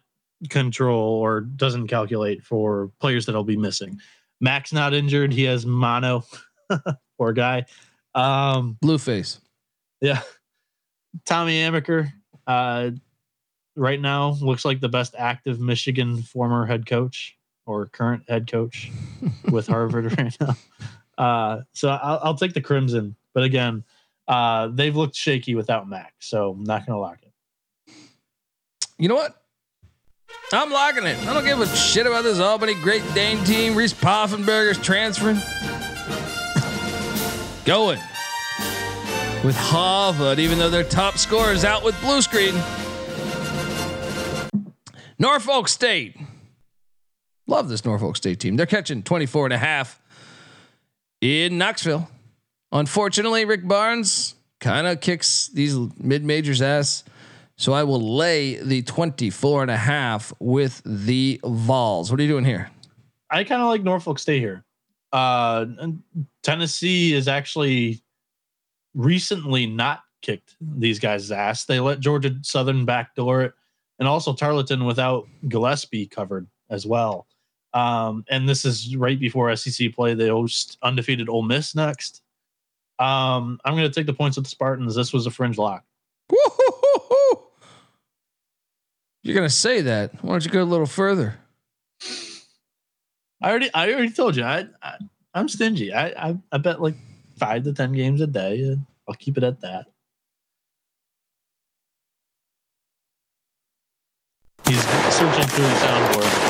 control or doesn't calculate for players that'll be missing. Mac's not injured. He has mono. Poor guy. Um, Blue face. yeah. Tommy Amaker, uh, right now looks like the best active Michigan former head coach or current head coach with Harvard right now. Uh, so I'll, I'll take the Crimson, but again, uh, they've looked shaky without Mac, so I'm not going to lock it. You know what? I'm locking it. I don't give a shit about this Albany Great Dane team. Reese Poffenberger's transferring. Going with Harvard, even though their top scorer is out with blue screen. Norfolk State. Love this Norfolk State team. They're catching 24 and a half in Knoxville. Unfortunately, Rick Barnes kind of kicks these mid majors ass. So I will lay the 24 and a half with the Vols. What are you doing here? I kind of like Norfolk State here. Uh, Tennessee is actually recently not kicked these guys' ass. They let Georgia Southern backdoor it, and also Tarleton without Gillespie covered as well. Um, and this is right before SEC play. They host undefeated Ole Miss next. Um, I'm going to take the points with the Spartans. This was a fringe lock. You're gonna say that. Why don't you go a little further? I already, I already told you. I, I I'm stingy. I, I, I bet like five to ten games a day. And I'll keep it at that. He's searching through the soundboard.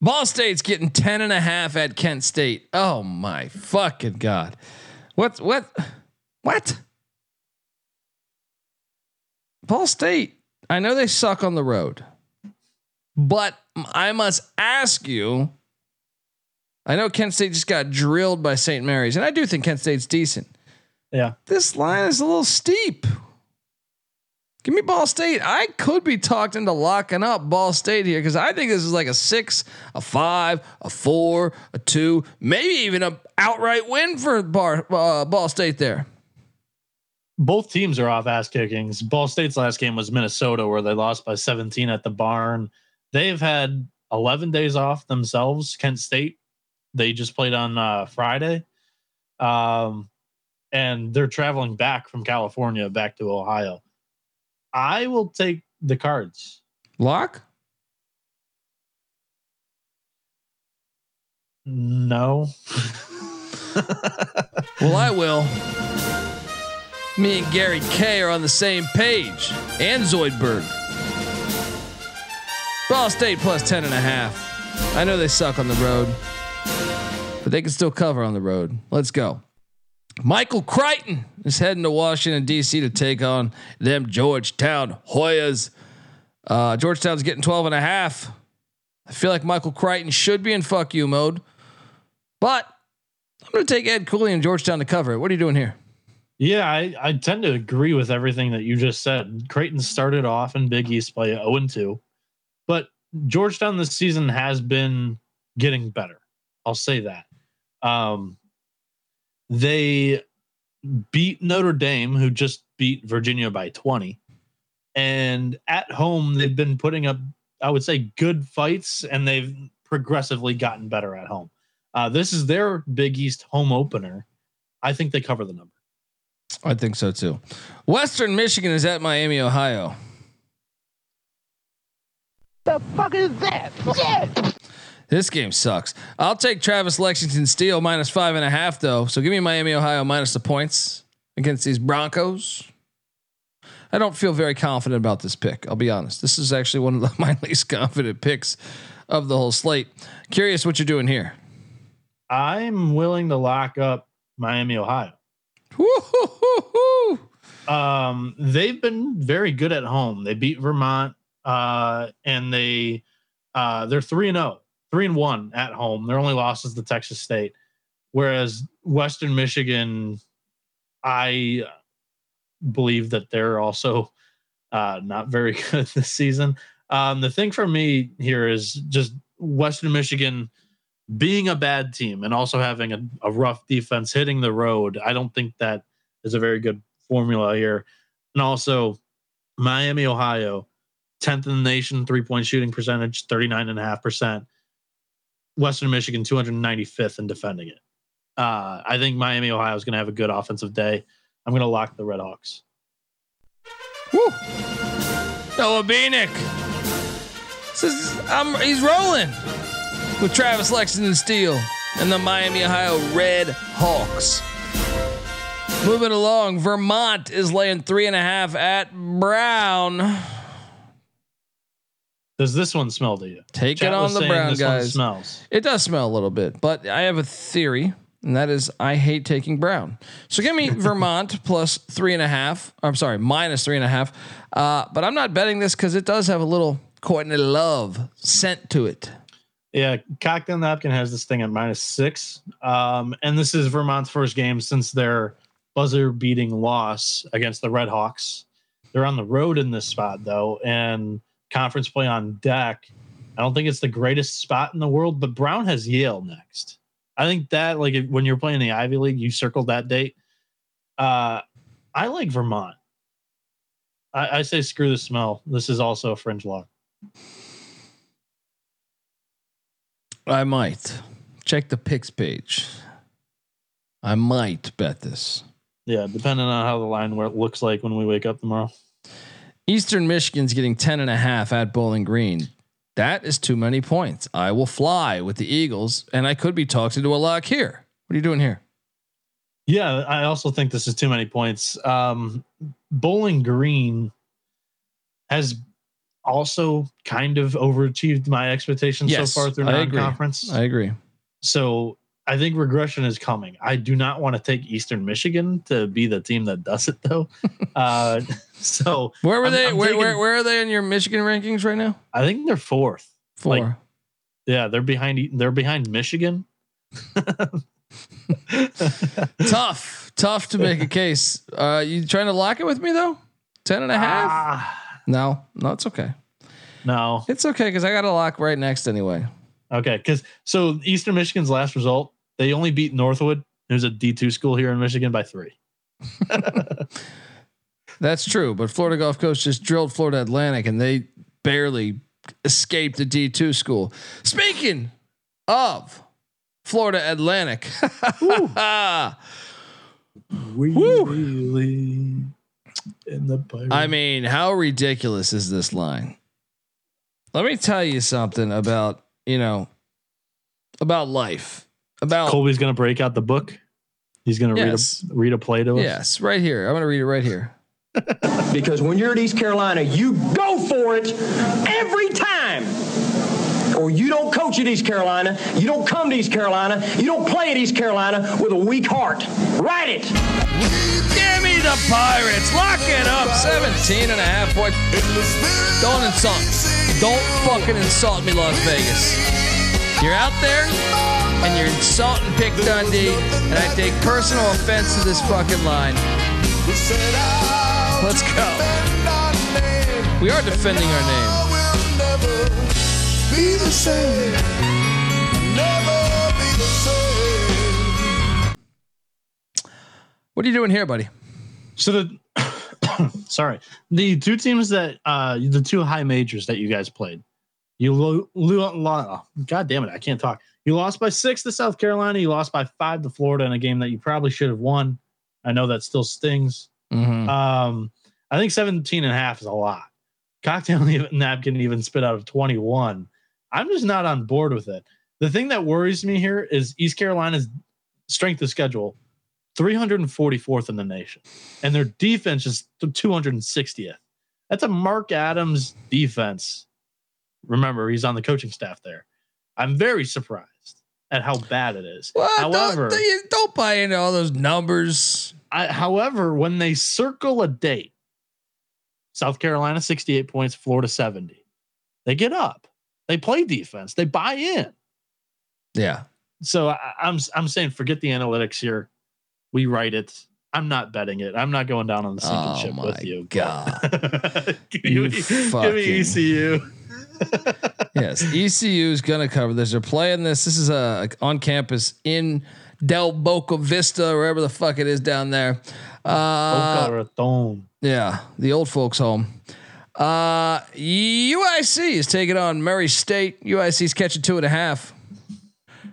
Ball State's getting 10 and a half at Kent State. Oh my fucking God. What what what? Ball State. I know they suck on the road. But I must ask you. I know Kent State just got drilled by St. Mary's, and I do think Kent State's decent. Yeah. This line is a little steep. Give me Ball State. I could be talked into locking up Ball State here because I think this is like a six, a five, a four, a two, maybe even a outright win for Bar, uh, Ball State there. Both teams are off ass kickings. Ball State's last game was Minnesota, where they lost by 17 at the barn. They've had 11 days off themselves. Kent State, they just played on uh, Friday. Um, and they're traveling back from California back to Ohio. I will take the cards. Lock? No. Well, I will. Me and Gary K are on the same page, and Zoidberg. Ball State plus 10 and a half. I know they suck on the road, but they can still cover on the road. Let's go. Michael Crichton is heading to Washington, D.C. to take on them Georgetown Hoyas. Uh, Georgetown's getting 12 and a half. I feel like Michael Crichton should be in fuck you mode, but I'm going to take Ed Cooley and Georgetown to cover it. What are you doing here? Yeah, I, I tend to agree with everything that you just said. Creighton started off in Big East play 0 2, but Georgetown this season has been getting better. I'll say that. Um, they beat Notre Dame, who just beat Virginia by 20. And at home, they've been putting up, I would say, good fights, and they've progressively gotten better at home. Uh, this is their Big East home opener. I think they cover the number. I think so too. Western Michigan is at Miami, Ohio. The fuck is that? Shit! This game sucks. I'll take Travis Lexington Steele minus five and a half though. So give me Miami, Ohio minus the points against these Broncos. I don't feel very confident about this pick. I'll be honest. This is actually one of my least confident picks of the whole slate. Curious what you're doing here. I'm willing to lock up Miami, Ohio. Um, they've been very good at home. They beat Vermont, uh, and they uh, they're three and zero, three and one at home. Their only loss is to Texas State, whereas Western Michigan, I believe that they're also uh, not very good this season. Um, the thing for me here is just Western Michigan being a bad team and also having a, a rough defense hitting the road. I don't think that is a very good formula here. And also, Miami, Ohio, 10th in the nation, three point shooting percentage, 39.5%. Western Michigan, 295th in defending it. Uh, I think Miami, Ohio is going to have a good offensive day. I'm going to lock the Red Hawks. Woo. Noah Bieniek. This is, I'm, he's rolling with Travis Lexington Steele and the Miami, Ohio Red Hawks. Moving along, Vermont is laying three and a half at Brown. Does this one smell to you? Take Chat it on the Brown guys. smells. It does smell a little bit, but I have a theory, and that is I hate taking Brown. So give me Vermont plus three and a half. I'm sorry, minus three and a half. Uh, but I'm not betting this because it does have a little Courtney Love scent to it. Yeah, Cocktail Napkin has this thing at minus six. Um, and this is Vermont's first game since their buzzer beating loss against the Red Hawks. They're on the road in this spot, though, and conference play on deck. I don't think it's the greatest spot in the world, but Brown has Yale next. I think that, like, if, when you're playing the Ivy League, you circled that date. Uh, I like Vermont. I, I say screw the smell. This is also a fringe lock. I might check the picks page. I might bet this. Yeah, depending on how the line where it looks like when we wake up tomorrow. Eastern Michigan's getting 10 and a half at Bowling Green. That is too many points. I will fly with the Eagles, and I could be talked into a lock here. What are you doing here? Yeah, I also think this is too many points. Um, Bowling Green has also kind of overachieved my expectations Yes, so far through I agree. non-conference. I agree. so I think regression is coming. I do not want to take Eastern Michigan to be the team that does it though. uh, so Where were I'm- they? I'm where, taking- where, where are they in your Michigan rankings right now? I think they're fourth. Four. Like- Yeah, they're behind. They're behind Michigan. tough, tough to make a case. Uh, you trying to lock it with me though? 10 and a half? Ah, No, no, it's okay. no. It's okay because I got a lock right next anyway. Okay, because so Eastern Michigan's last result, they only beat Northwood. There's a D two school here in Michigan by three. That's true, but Florida Gulf Coast just drilled Florida Atlantic and they barely escaped the D2 school. Speaking of Florida Atlantic, Really in the pirate. I mean, how ridiculous is this line? Let me tell you something about, you know, about life. About Colby's gonna break out the book. He's gonna Yes. read a read a play to us. Yes, right here. I'm going to read it right here. Because when you're at East Carolina, you go for it every time. Or you don't coach at East Carolina, you don't come to East Carolina, you don't play at East Carolina with a weak heart. Write it. Give me the Pirates. Lock it up. 17 and a half points. Don't insult. Don't fucking insult me, Las Vegas. You're out there and you're insulting Pick Dundee, and I take personal offense to this fucking line. Let's go. We are defending our name. What are you doing here, buddy? So the sorry, the two teams that uh the two high majors that you guys played, you lo- lo- lo- God damn it, I can't talk. You lost by six to South Carolina. You lost by five to Florida in a game that you probably should have won. I know that still stings. Mm-hmm. Um, I think 17 and a half is a lot. Cocktail napkin even spit out of 21. I'm just not on board with it. The thing that worries me here is East Carolina's strength of schedule, 344th in the nation, and their defense is 260th. That's a Mark Adams defense. Remember, he's on the coaching staff there. I'm very surprised at how bad it is. Well, However, don't, don't, buy into all those numbers. I, however, when they circle a date, South Carolina 68 points, Florida 70, they get up. They play defense. They buy in. Yeah. So I, I'm I'm saying forget the analytics here. We write it. I'm not betting it. I'm not going down on the sinking Oh ship with you. God. give, You me, give me ECU. Yes, ECU is going to cover this. They're playing this. This is uh, on campus in Del Boca Vista, wherever the fuck it is down there. Uh, Boca Raton. yeah, the old folks' home. Uh, UIC is taking on Murray State. UIC's catching two and a half.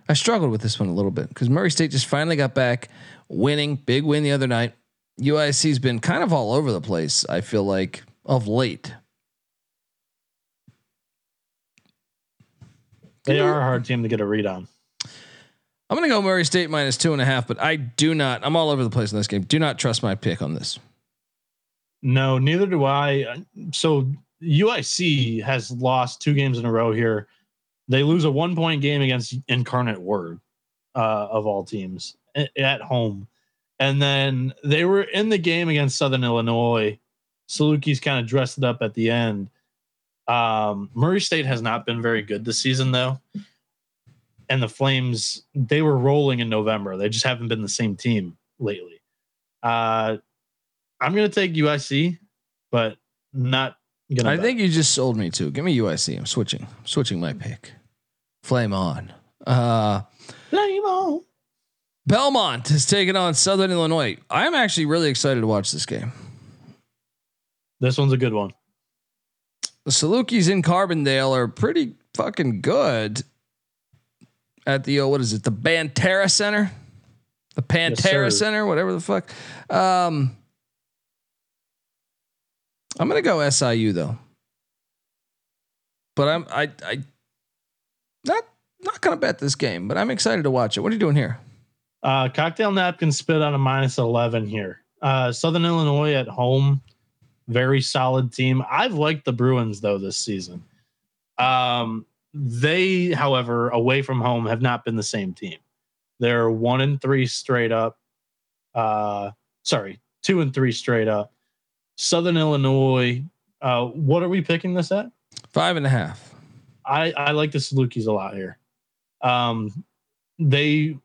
I struggled with this one a little bit because Murray State just finally got back, winning big win the other night. UIC's been kind of all over the place. I feel like of late. They are a hard team to get a read on. I'm gonna go Murray State minus two and a half, but I do not. I'm all over the place in this game. Do not trust my pick on this. No, neither do I. So UIC has lost two games in a row here. They lose a one point game against Incarnate Word, uh, of all teams, at home. And then they were in the game against Southern Illinois. Salukis kind of dressed it up at the end. Um, Murray State has not been very good this season, though. And the Flames, they were rolling in November. They just haven't been the same team lately. Uh, I'm going to take UIC, but not going to. I think you just sold me too. Give me UIC. I'm switching. I'm switching my pick. Flame on. Uh, Flame on. Belmont is taking on Southern Illinois. I'm actually really excited to watch this game. This one's a good one. The Salukis in Carbondale are pretty fucking good at the oh, what is it? The Banterra Center, the Banterra sir. Center, whatever the fuck. Um, I'm gonna go SIU though, but I'm I I not not gonna bet this game, but I'm excited to watch it. What are you doing here? Uh, cocktail napkin spit on a minus 11 here. Uh, Southern Illinois at home, very solid team. I've liked the Bruins though this season. Um, they, however, away from home have not been the same team. They're one and three straight up. Uh, sorry, two and three straight up. Southern Illinois. Uh, what are we picking this at? Five and a half. I, I like the Salukis a lot here. Um, they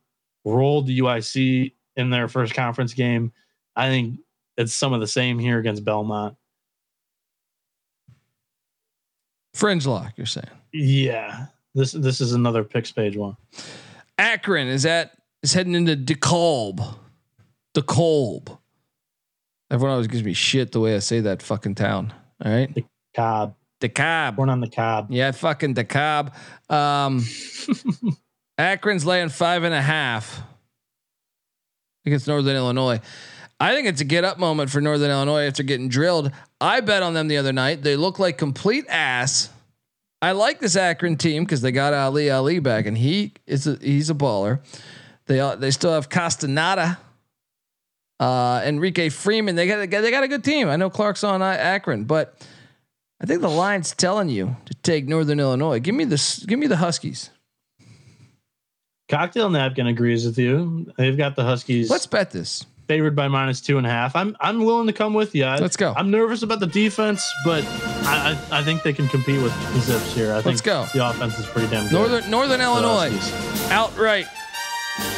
rolled the UIC in their first conference game. I think it's some of the same here against Belmont. Fringe lock. You're saying. Yeah, this this is another picks page one. Akron is at is heading into DeKalb. DeKalb. Everyone always gives me shit the way I say that fucking town. All right, Cobb, DeKalb. born on the Cobb. Yeah, fucking DeKalb. Um, Akron's laying five and a half against Northern Illinois. I think it's a get up moment for Northern Illinois after getting drilled. I bet on them the other night. They look like complete ass. I like this Akron team because they got Ali Ali back, and he is a, he's a baller. They uh, they still have Castaneda, uh, Enrique Freeman. They got they got a good team. I know Clark's on Akron, but I think the line's telling you to take Northern Illinois. Give me this. Give me the Huskies. Cocktail napkin agrees with you. They've got the Huskies Let's bet this. Favored by minus two and a half. I'm I'm willing to come with you. I, Let's go. I'm nervous about the defense, but I I, I think they can compete with the Zips here. I think Let's go. The offense is pretty damn good. Northern Northern Illinois Huskies. outright,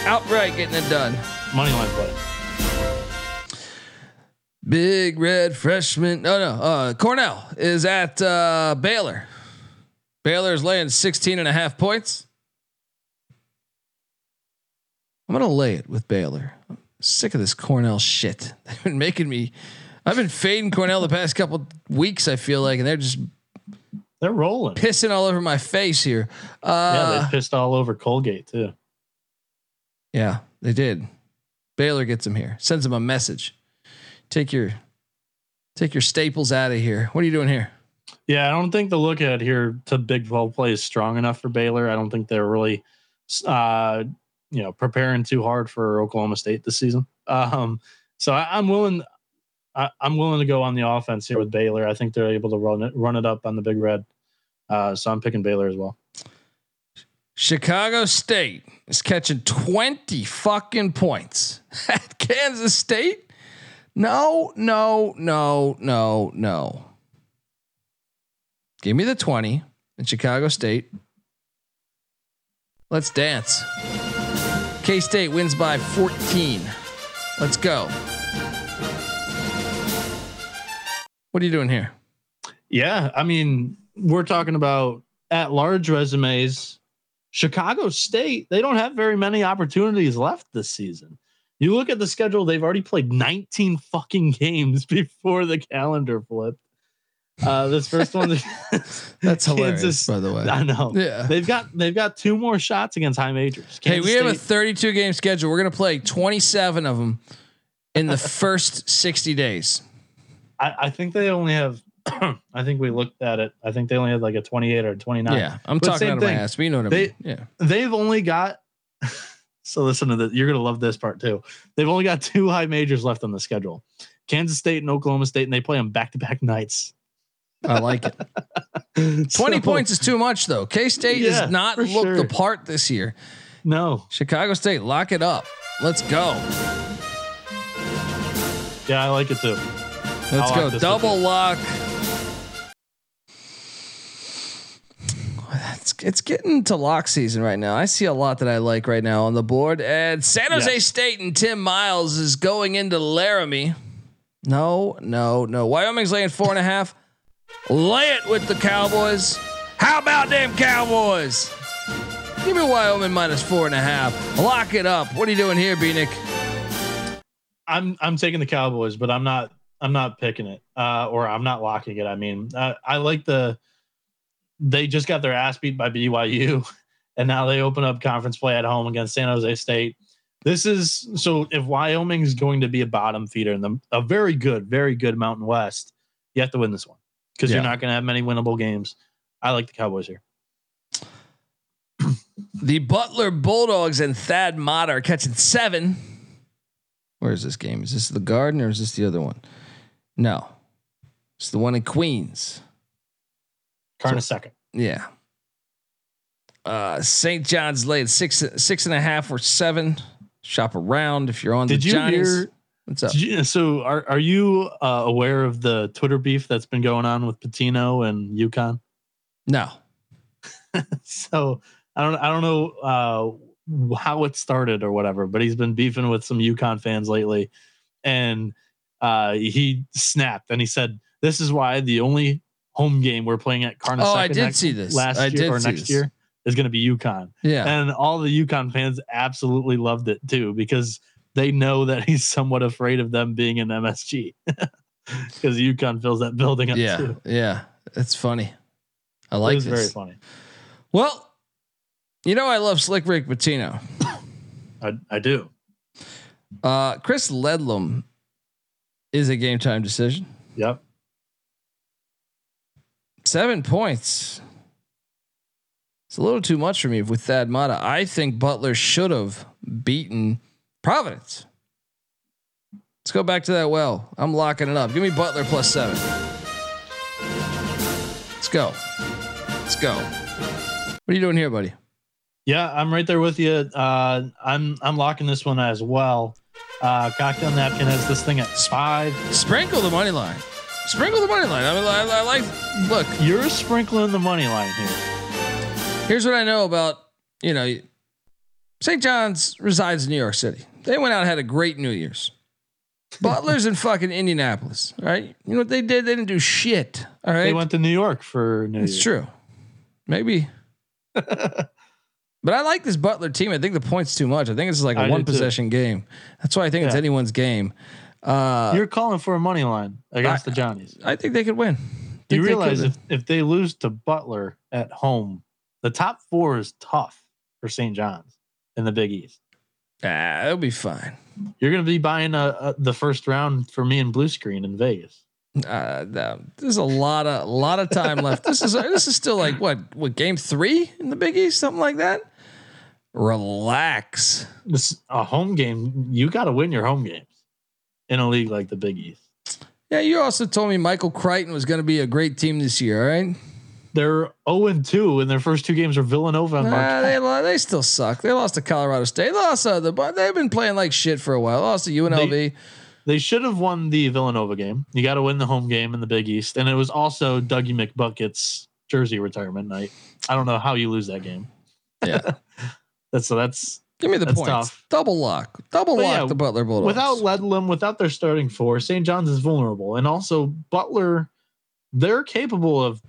outright getting it done. money line play. Big red freshman. No, no. Uh, Cornell is at uh, Baylor. Baylor's laying 16 and a half points. I'm going to lay it with Baylor. Sick of this Cornell shit. They've been making me. I've been fading Cornell the past couple weeks. I feel like, and they're just They're rolling. pissing all over my face here. yeah, Uh, they pissed all over Colgate too. yeah, they did. Baylor gets them here. Sends them a message. Take your, take your staples out of here. What are you doing here? Yeah, I don't think the look at here to Big 12 play is strong enough for Baylor. I don't think they're really, uh, you know, preparing too hard for Oklahoma State this season. Um, so I, I'm willing, I, I'm willing to go on the offense here with Baylor. I think they're able to run it, run it up on the Big Red. Uh, so I'm picking Baylor as well. Chicago State is catching 20 fucking points at Kansas State. No, no, no, no, no. Give me the 20 in Chicago State. Let's dance. K State wins by 14. Let's go. What are you doing here? Yeah, I mean, we're talking about at large resumes. Chicago State, they don't have very many opportunities left this season. You look at the schedule, they've already played 19 fucking games before the calendar flipped. Uh, this first one, That's hilarious, Kansas- by the way. I know. Yeah. They've got they've got two more shots against high majors. Hey, Kansas we have a 32 game schedule. We're going to play 27 of them in the first 60 days. I, I think they only have. I think we looked at it. I think they only had like a 28 or 29. Yeah, I'm But talking out of my thing. ass, but you know what I They- mean. Yeah. they've only got so listen to this you're going to love this part too they've only got two high majors left on the schedule kansas state and oklahoma state and they play them back-to-back nights I like it. 20 So, points is too much, though. K State Yeah, has not looked the part this year. no Chicago State, lock it up. Let's go. yeah i like it too Let's I like go. Double lock. It's, it's getting to lock season right now. I see a lot that I like right now on the board. And San Jose Yeah. State and Tim Miles is going into Laramie. No, no, no. Wyoming's laying four and a half. Lay it with the Cowboys. How about them Cowboys? Give me Wyoming minus four and a half. Lock it up. What are you doing here, Bieniek? i'm i'm taking the cowboys but i'm not i'm not picking it uh or i'm not locking it i mean uh, i like the they just got their ass beat by byu and now they open up conference play at home against san jose state this is so if wyoming's going to be a bottom feeder in the a very good very good mountain west you have to win this one because Yeah. you're not going to have many winnable games i like the cowboys here The Butler Bulldogs and Thad Matta are catching seven. Where is this game? Is this the Garden or is this the other one? No, it's the one in Queens. Carnesecca Yeah. Uh, St. John's laid six six and a half or seven. Shop around if you're on Did the you Johnnies. hear- What's up? You- so are, are you uh, aware of the twitter beef that's been going on with pitino and uconn No. so I don't I don't know uh, how it started or whatever, but he's been beefing with some UConn fans lately, and uh, he snapped and he said, "This is why the only home game we're playing at Carnesecca Oh, I did next, see this. last I year or next this. year is going to be UConn." Yeah. And all the UConn fans absolutely loved it too because they know that he's somewhat afraid of them being in MSG because UConn fills that building up yeah. too. Yeah. It's funny. I It like was this. very funny. Well, you know I love Slick Rick Pitino. I, I do. Uh, Chris Ledlum is a game time decision. Yep. Seven points. It's a little too much for me with Thad Matta. I think Butler should have beaten Providence. Let's go back to that well. I'm locking it up. Give me Butler plus seven. Let's go. Let's go. What are you doing here, buddy? Yeah, I'm right there with you. Uh, I'm I'm locking this one as well. Uh, cocktail napkin has this thing at five. Sprinkle the money line. Sprinkle the money line. I mean, I, I like. Look, You're sprinkling the money line here. here's what I know about you know, St. John's resides in New York City. They went out and had a great New Year's. Butler's in fucking Indianapolis, right? You know what they did? They didn't do shit. All right, They went to New York for New Year's. it's Year's. true. maybe. but I like this Butler team. I think the points too much. I think it's like I a do one too. possession game. That's why I think it's Yeah. anyone's game. Uh, You're calling for a money line against I- the Johnnies. I think they could win. Do you they realize could if, if they lose to Butler at home, the top four is tough for St. John's in the Big East. Ah, it'll be fine. You're going to be buying a, a, the first round for me and Blue Screen in Vegas. Uh, no, there's a lot of a lot of time left. This is this is still like what what game three in the Big East, something like that. Relax. This a home game. You got to win your home games in a league like the Big East. Yeah, you also told me Michael Crichton was going to be a great team this year, all right? They're 0 and 2 in their first two games are Villanova and Nah, Marquette. they lo- they still suck. They lost to Colorado State. They lost uh, the but they've been playing like shit for a while. Lost to UNLV. They should have won the Villanova game. You got to win the home game in the Big East. And it was also Dougie McBucket's jersey retirement night. I don't know how you lose that game. yeah, That's so that's give me the That's points. tough. Double lock, double But lock yeah, the Butler Bulldogs. without Ledlum, without their starting four, St. John's is vulnerable. And also Butler, they're capable of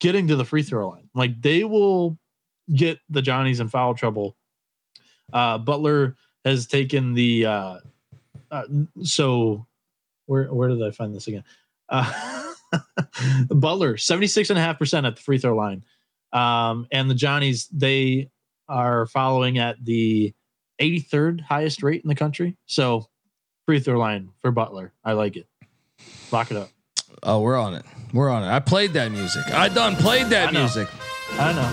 getting to the free throw line. Like they will get the Johnnies in foul trouble. Uh, Butler has taken the uh, uh, so where where did I find this again? Uh, Butler 76.5% at the free throw line. Um, and the Johnnies, they are following at the 83rd highest rate in the country. So free throw line for Butler. I like it. Lock it up. Oh, we're on it. We're on it. I played that music. I done played that I music, I know.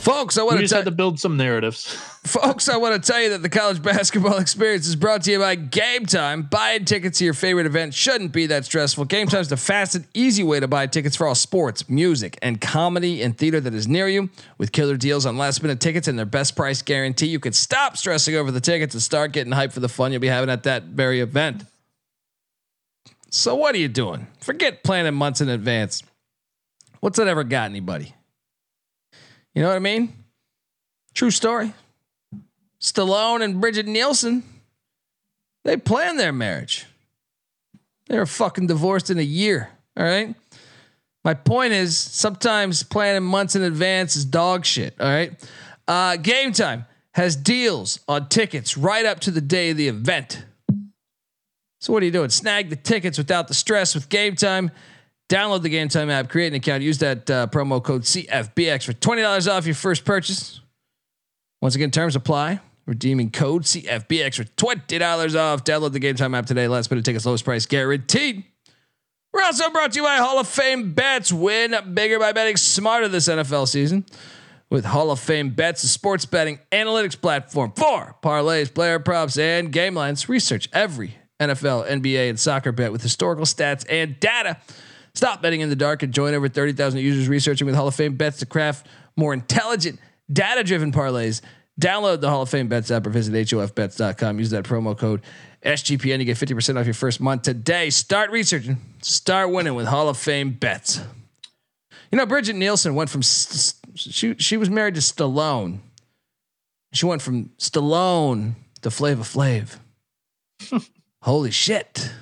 folks. I want to tell to build some narratives. Folks, I want to tell you that the college basketball experience is brought to you by Game Time. Buying tickets to your favorite event shouldn't be that stressful. Game Time is the fast and easy way to buy tickets for all sports, music, and comedy and theater that is near you. With killer deals on last minute tickets and their best price guarantee, you can stop stressing over the tickets and start getting hyped for the fun you'll be having at that very event. So, what are you doing? Forget planning months in advance. What's that ever got anybody? You know what I mean? True story. Stallone and Brigitte Nielsen, they planned their marriage. They were fucking divorced in a year. All right. My point is sometimes planning months in advance is dog shit. All right. Uh, Game Time has deals on tickets right up to the day of the event. So what are you doing? Snag the tickets without the stress with Game Time. Download the Game Time app, create an account, use that uh, promo code CFBX for twenty dollars off your first purchase. Once again, terms apply. Redeeming code CFBX for twenty dollars off. Download the Game Time app today. Last minute tickets, lowest price guaranteed. We're also brought to you by Hall of Fame Bets. Win bigger by betting smarter this NFL season with Hall of Fame Bets, a sports betting analytics platform for parlays, player props, and game lines. Research every NFL, NBA, and soccer bet with historical stats and data. Stop betting in the dark and join over 30,000 users researching with Hall of Fame Bets to craft more intelligent, data driven parlays. Download the Hall of Fame Bets app or visit HOFBets.com. Use that promo code SGPN. You get 50% off your first month today. Start researching, start winning with Hall of Fame Bets. You know, Brigitte Nielsen went from she she was married to Stallone. She went from Stallone to Flava Flav. Holy shit!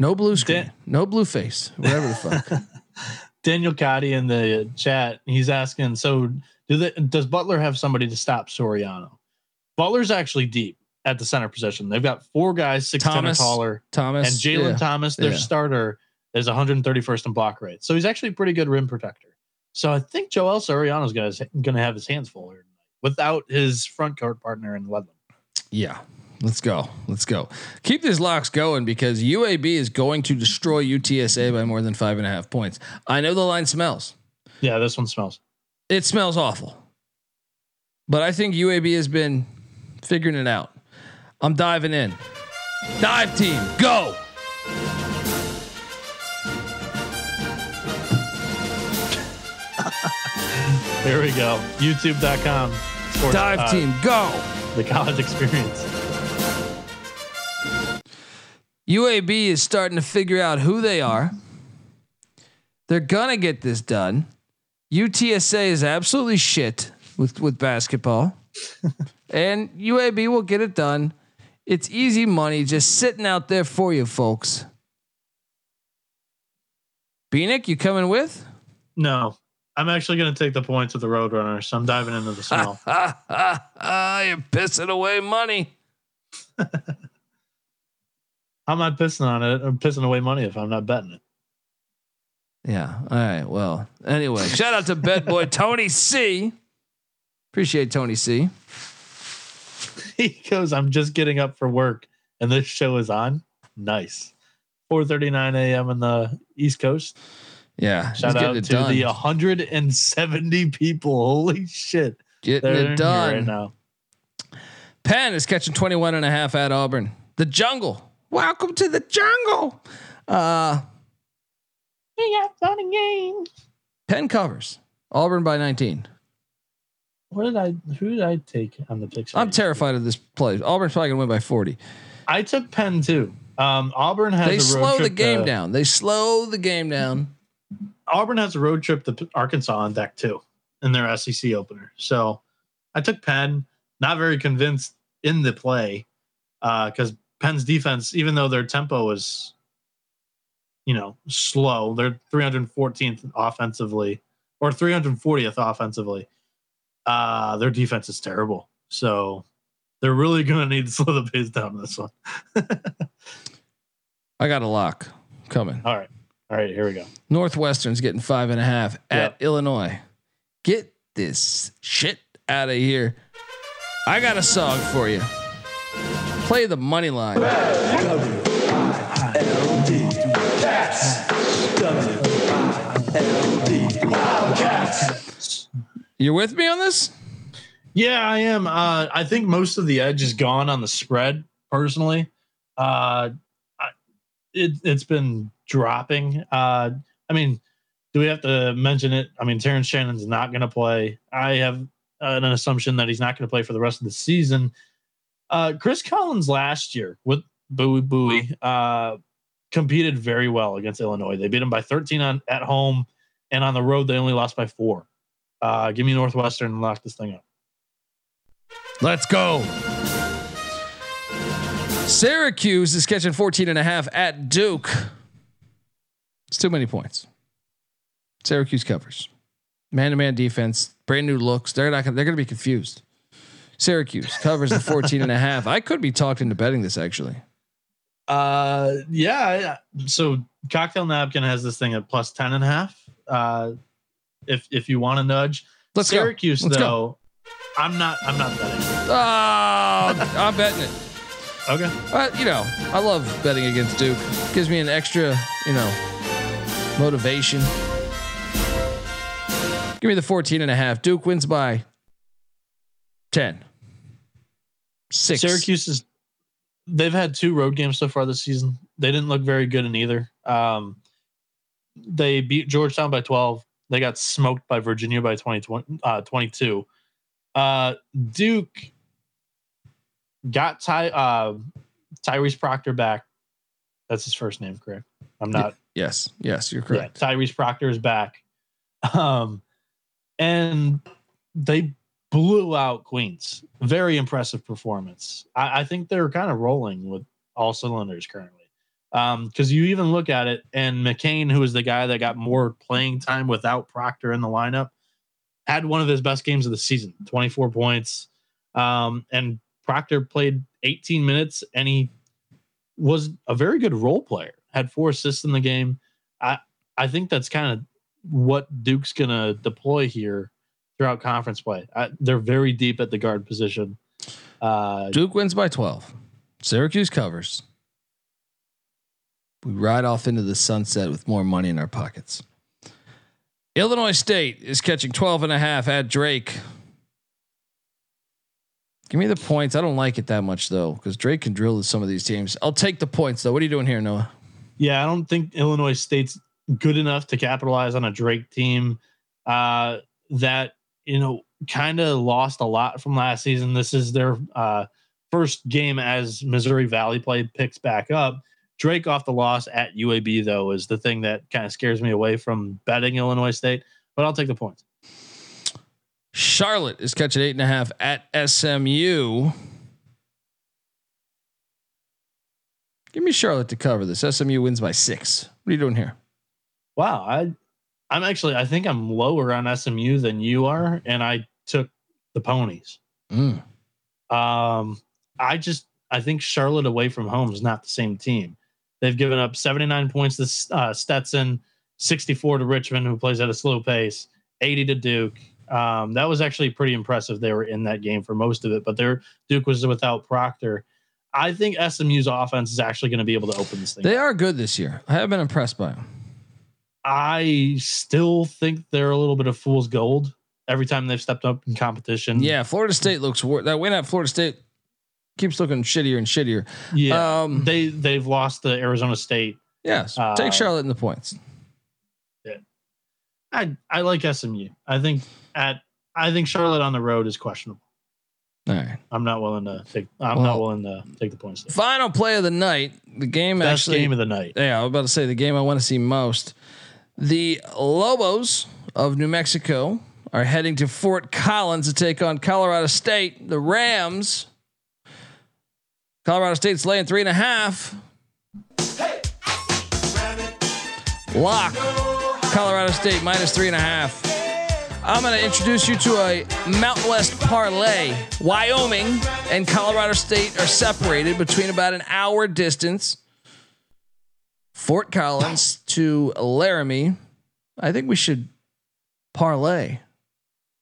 No blue screen, Dan- no blue face, whatever the fuck. Daniel Cotty in the chat, he's asking, so do they, does Butler have somebody to stop Soriano? Butler's actually deep at the center position. They've got four guys, six ten or Thomas, taller, Thomas and Jalen yeah. Thomas, their Yeah. starter, is 131st in block rate. So he's actually a pretty good rim protector. So I think Joel Soriano's going to have his hands full here tonight without his front court partner in Ledlum. Yeah. Let's go. Let's go. Keep these locks going because UAB is going to destroy UTSA by more than five and a half points. I know the line smells. Yeah, this one smells. It smells awful. But I think UAB has been figuring it out. I'm diving in. Dive team, go. There we go. YouTube.com. Dive uh, team, go. The college experience. UAB is starting to figure out who they are. They're gonna get this done. UTSA is absolutely shit with with basketball, and UAB will get it done. It's easy money just sitting out there for you, folks. Bieniek, you coming with? No, I'm actually going to take the points of the Roadrunners. So I'm diving into the small. You're pissing away money. I'm not pissing on it. I'm pissing away money if I'm not betting it. Yeah. All right. Well, anyway, shout out to bed boy Tony C. Appreciate Tony C. He goes, I'm just getting up for work and this show is on. Nice. 4:39 a.m. in the East Coast. Yeah. Shout out to done. the 170 people. Holy shit. getting They're it done. right now. Penn is catching 21 and a half at Auburn. The jungle. Welcome to the jungle. Uh, We got fun and games. Penn covers. Auburn by 19. What did I who did I take on the picks? I'm terrified of this play. Auburn's probably going to win by 40. I took Penn too. Um, Auburn has They a road slow the game to- down. They slow the game down. Auburn has a road trip to Arkansas on deck too in their SEC opener. So I took Penn. Not very convinced in the play because Penn's defense, even though their tempo is, you know, slow, they're 314th offensively or 340th offensively. Uh, their defense is terrible. So they're really going to need to slow the pace down this one. I got a lock coming. All right. All right. Here we go. Northwestern's getting five and a half at Illinois. Get this shit out of here. I got a song for you. Play the money line. You're with me on this? Yeah, I am. Uh, I think most of the edge is gone on the spread. Personally, uh, it, it's been dropping. Uh, I mean, do we have to mention it? I mean, Terrence Shannon's not going to play. I have an assumption that he's not going to play for the rest of the season. Uh, Chris Collins last year with Boo Buie uh, competed very well against Illinois. They beat him by 13 on at home, and on the road they only lost by four. Uh, give me Northwestern and lock this thing up. Let's go. Syracuse is catching 14 and a half at Duke. It's too many points. Syracuse covers. Man to man defense, brand new looks. They're not they're going to be confused. Syracuse covers the 14 and a half. I could be talked into betting this actually. Uh, yeah. So cocktail napkin has this thing at plus 10 and a half. Uh, if, if you want to nudge Let's go. Syracuse Let's go. though, I'm not, I'm not betting. Oh, I'm betting it. Okay. But you know, I love betting against Duke. Gives me an extra, you know, motivation. Give me the 14 and a half. Duke wins by 10. Six. Syracuse is, they've had two road games so far this season. They didn't look very good in either. Um, they beat Georgetown by 12. They got smoked by Virginia by 20, uh, 22. Uh, Duke got Ty, uh, Tyrese Proctor back. That's his first name, correct? I'm not. Yes. Yes, you're correct. Yeah, Tyrese Proctor is back. Um, and they blew out Queens. Very impressive performance. I, I think they're kind of rolling with all cylinders currently. Um, because you even look at it, and McCain, who is the guy that got more playing time without Proctor in the lineup, had one of his best games of the season 24 points. Um, and Proctor played 18 minutes and he was a very good role player, had four assists in the game. I, I think that's kind of what Duke's going to deploy here throughout conference play. I, they're very deep at the guard position. Uh, Duke wins by 12. Syracuse covers. We ride off into the sunset with more money in our pockets. Illinois State is catching 12 and a half at Drake. Give me the points. I don't like it that much though, because Drake can drill some of these teams. I'll take the points though. What are you doing here, Noah? yeah, I don't think Illinois State's good enough to capitalize on a Drake team uh, that you know kind of lost a lot from last season. This is their uh, first game as Missouri Valley play picks back up. Drake off the loss at UAB though is the thing that kind of scares me away from betting Illinois State. But I'll take the points. Charlotte is catching eight and a half at SMU. Give me Charlotte to cover this. SMU wins by six. What are you doing here? Wow, I I'm actually I think I'm lower on SMU than you are, and I took the ponies. Mm. Um, I just I think Charlotte away from home is not the same team. They've given up 79 points to uh, Stetson, 64 to Richmond, who plays at a slow pace, 80 to Duke. Um, that was actually pretty impressive. They were in that game for most of it, but their Duke was without Proctor. I think SMU's offense is actually going to be able to open this thing. They up. are good this year. I have been impressed by them. I still think they're a little bit of fool's gold every time they've stepped up in competition. Yeah, Florida State looks wor- that win at Florida State keeps looking shittier and shittier. yeah. Um, they they've lost to Arizona State. yes, uh, take Charlotte in the points. Yeah, I I like SMU. I think at I think Charlotte on the road is questionable. All right. I'm not willing to take. I'm Well, not willing to take the points. There. Final play of the night. The game Best actually. game of the night. yeah, I was about to say the game I want to see most. The Lobos of New Mexico are heading to Fort Collins to take on Colorado State. The Rams. Colorado State's laying three and a half. Lock. Colorado State minus three and a half. I'm going to introduce you to a Mountain West parlay. Wyoming and Colorado State are separated between about an hour distance. Fort Collins to Laramie. I think we should parlay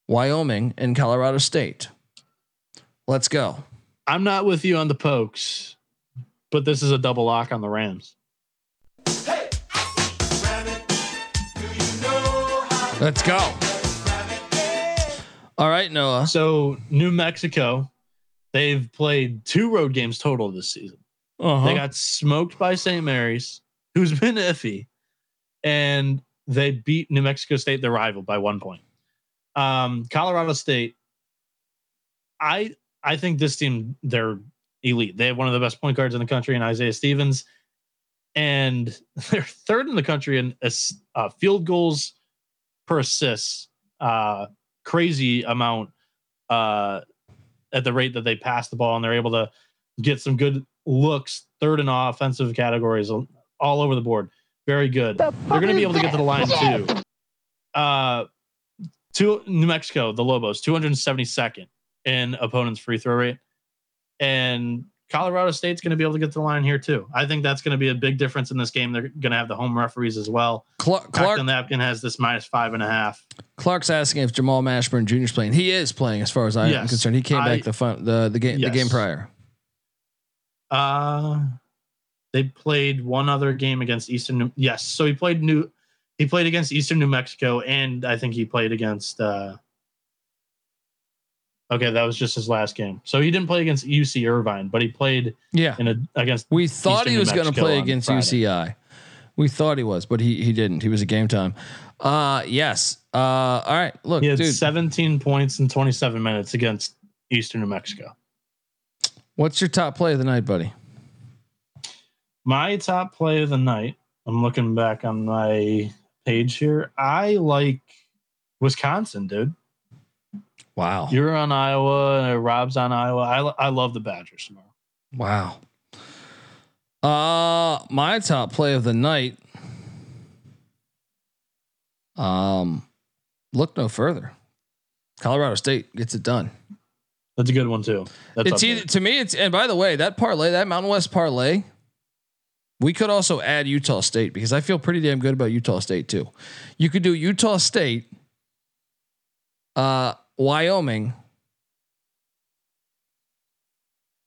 Wyoming and Colorado State. Let's go. I'm not with you on the pokes, but this is a double lock on the Rams. Let's go. All right, Noah. So New Mexico, they've played two road games total this season. Uh-huh. They got smoked by St. Mary's, who's been iffy, and they beat New Mexico State, their rival, by one point. Um, Colorado State, I I think this team they're elite. They have one of the best point guards in the country in Isaiah Stevens, and they're third in the country in uh, field goals per assist. Uh, crazy amount uh, at the rate that they pass the ball, and they're able to get some good looks. Third in offensive categories all over the board. Very good. they're going to be able to get to the line too. Uh, to New Mexico, the Lobos, 272nd in opponents' free throw rate, and Colorado State's going to be able to get to the line here too. I think that's going to be a big difference in this game. They're going to have the home referees as well. Clark, Clark Clark Napkin has this minus five and a half. Clark's asking if Jamal Mashburn Jr. is playing. He is playing, as far as I am Yes. concerned. He came I- back the fun, the the game the game prior. Uh they played one other game against Eastern. New- yes, so he played New. He played against Eastern New Mexico, and I think he played against. uh Okay, that was just his last game. So he didn't play against UC Irvine, but he played Yeah, in a against. we thought Eastern he was going to play against Friday. UCI. We thought he was, but he he didn't. He was a game time. Uh yes. Uh all right. Look, He had dude, 17 points in 27 minutes against Eastern New Mexico. what's your top play of the night, buddy? My top play of the night. I'm looking back on my page here. I like Wisconsin, dude. Wow. You're on Iowa. Rob's on Iowa. I, I love the Badgers tomorrow. Wow. Uh my top play of the night. Um look no further. Colorado State gets it done. That's a good one too. That's it's either to me it's and by the way, that parlay, that Mountain West parlay, we could also add Utah State because I feel pretty damn good about Utah State too. You could do Utah State, uh, Wyoming,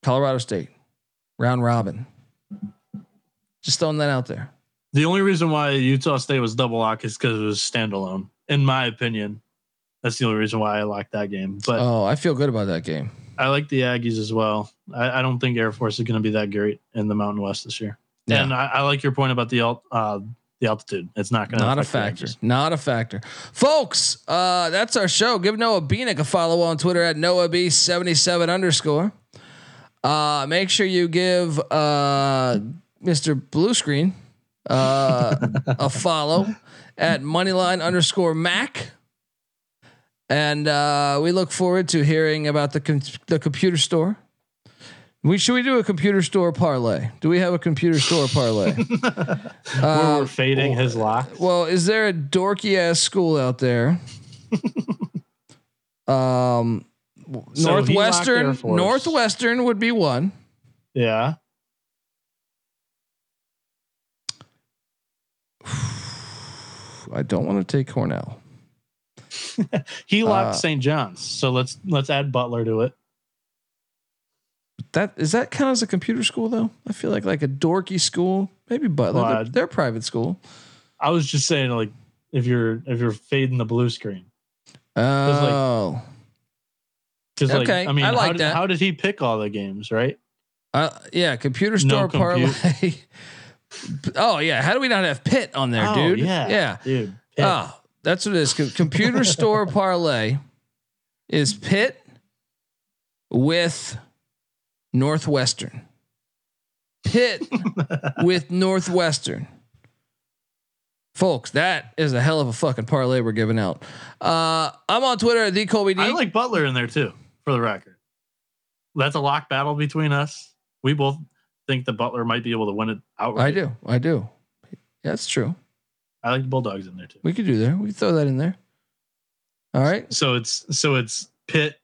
Colorado State, round robin. Just throwing that out there. The only reason why Utah State was double lock is because it was standalone. In my opinion, that's the only reason why I like that game. But Oh, I feel good about that game. I like the Aggies as well. I, I don't think Air Force is going to be that great in the Mountain West this year. Yeah. And I, I like your point about the alt, uh, the altitude. It's not going to Not a factor. Not a factor. Folks, uh, that's our show. Give Noah Bieniek a follow on Twitter at NoahB77 underscore. Uh, make sure you give uh, Mr. Blue Screen uh, a follow at Moneyline underscore Mac. And uh, we look forward to hearing about the com- the computer store We should we do a computer store parlay? Do we have a computer store parlay? Where we're fading his lock. well, is there a dorky ass school out there? um, So he locked Air Northwestern. Northwestern would be one. Yeah. I don't want to take Cornell. He locked Uh, St. John's. So let's let's add Butler to it. That is that count as a computer school though? I feel like like a dorky school. Maybe Butler. Well, they're, they're private school. I was just saying, like, if you're if you're fading the blue screen, Oh, because like, Okay, I mean, I like how, did, that. how did he pick all the games? Right? uh, yeah, computer store No parlay. oh yeah, how do we not have Pitt on there, oh, dude? Yeah, yeah. dude. Pitt. Oh, that's what it is. Computer store parlay is Pitt with Northwestern. Pitt with Northwestern. Folks, that is a hell of a fucking parlay we're giving out. Uh, I'm on Twitter at the Colby D. I like Butler in there too, for the record. That's a lock battle between us. We both think the Butler might be able to win it outright. I do. I do. Yeah, that's true. I like the Bulldogs in there too. We could do that. We could throw that in there. All right. So it's so it's Pitt,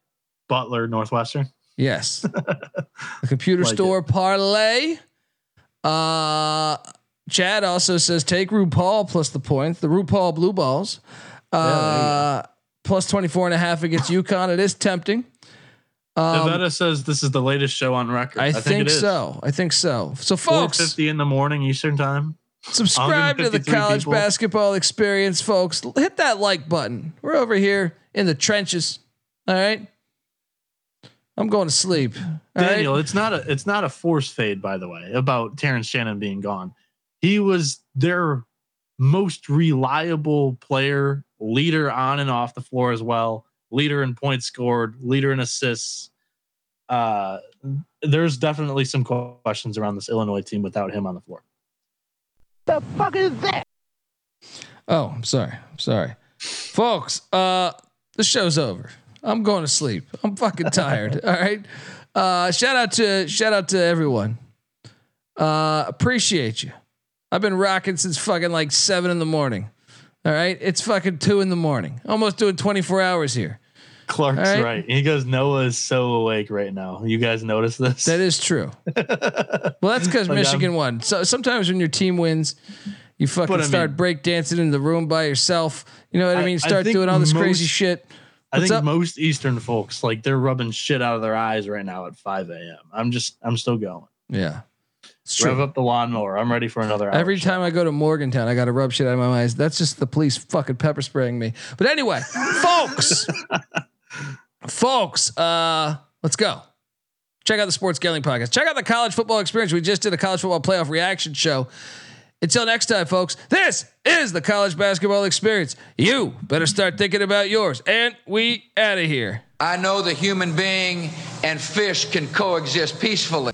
Butler, Northwestern. Yes. the computer Like store parlay. Uh Chad also says take RuPaul plus the points, the RuPaul blue balls. Uh plus 24 and a half against UConn. It is tempting. Um, Iveta says this is the latest show on record. I, think, it is. so. I think so. So folks, fifty in the morning Eastern time. subscribe to the college people. basketball experience, folks. Hit that like button. We're over here in the trenches. All right. I'm going to sleep. All right? Daniel, it's not a it's not a force fade, by the way, about Terrence Shannon being gone. He was their most reliable player, leader on and off the floor as well, leader in points scored, leader in assists. Uh, there's definitely some questions around this Illinois team without him on the floor. The fuck is that? Oh, I'm sorry. I'm sorry. Folks, uh, the show's over. I'm going to sleep. I'm fucking tired. all right. Uh, shout out to shout out to everyone. Uh, appreciate you. I've been rocking since fucking like seven in the morning. All right. It's fucking two in the morning. Almost doing 24 hours here. Clark's right. right. He goes, Noah is so awake right now. You guys notice this? That is true. well, that's because Like, Michigan won. So sometimes when your team wins, you fucking But I start mean- break dancing in the room by yourself. You know what I, I- mean? Start doing all this crazy shit. I What's think up? most Eastern folks like they're rubbing shit out of their eyes right now at 5 a.m. I'm just I'm still going. Yeah. It's true. Rev up the lawnmower. I'm ready for another hour. Every show. time I go to Morgantown, I got to rub shit out of my eyes. That's just the police fucking pepper spraying me. But anyway, folks, folks, uh, let's go. Check out the Sports Gambling Podcast. Check out the college football experience. We just did a college football playoff reaction show. Until next time, folks, this is the college basketball experience. You better start thinking about yours. And we out of here. I know the human being and fish can coexist peacefully.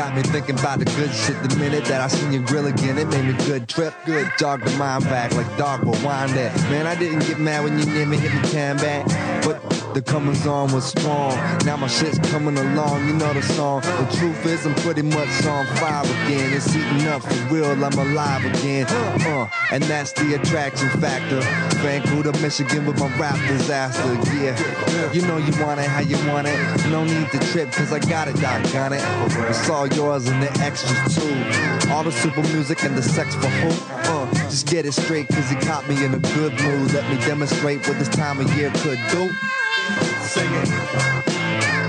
Got me thinking about the good shit the minute that I seen your grill again. It made me good trip, good dog the mind back like dog will wind that. Man, I didn't get mad when you near me hit me can back, but the comings on was strong. Now my shit's coming along, you know the song. The truth is I'm pretty much on fire again. It's heating up for real, I'm alive again. Uh, and that's the attraction factor. Vancouver, Michigan with my rap disaster. Yeah, you know you want it how you want it. No need to trip, cause I got it, doggone it. It's all yours and the extras too. All the super music and the sex for who? Uh, just get it straight, cause you caught me in a good mood. Let me demonstrate what this time of year could do singing.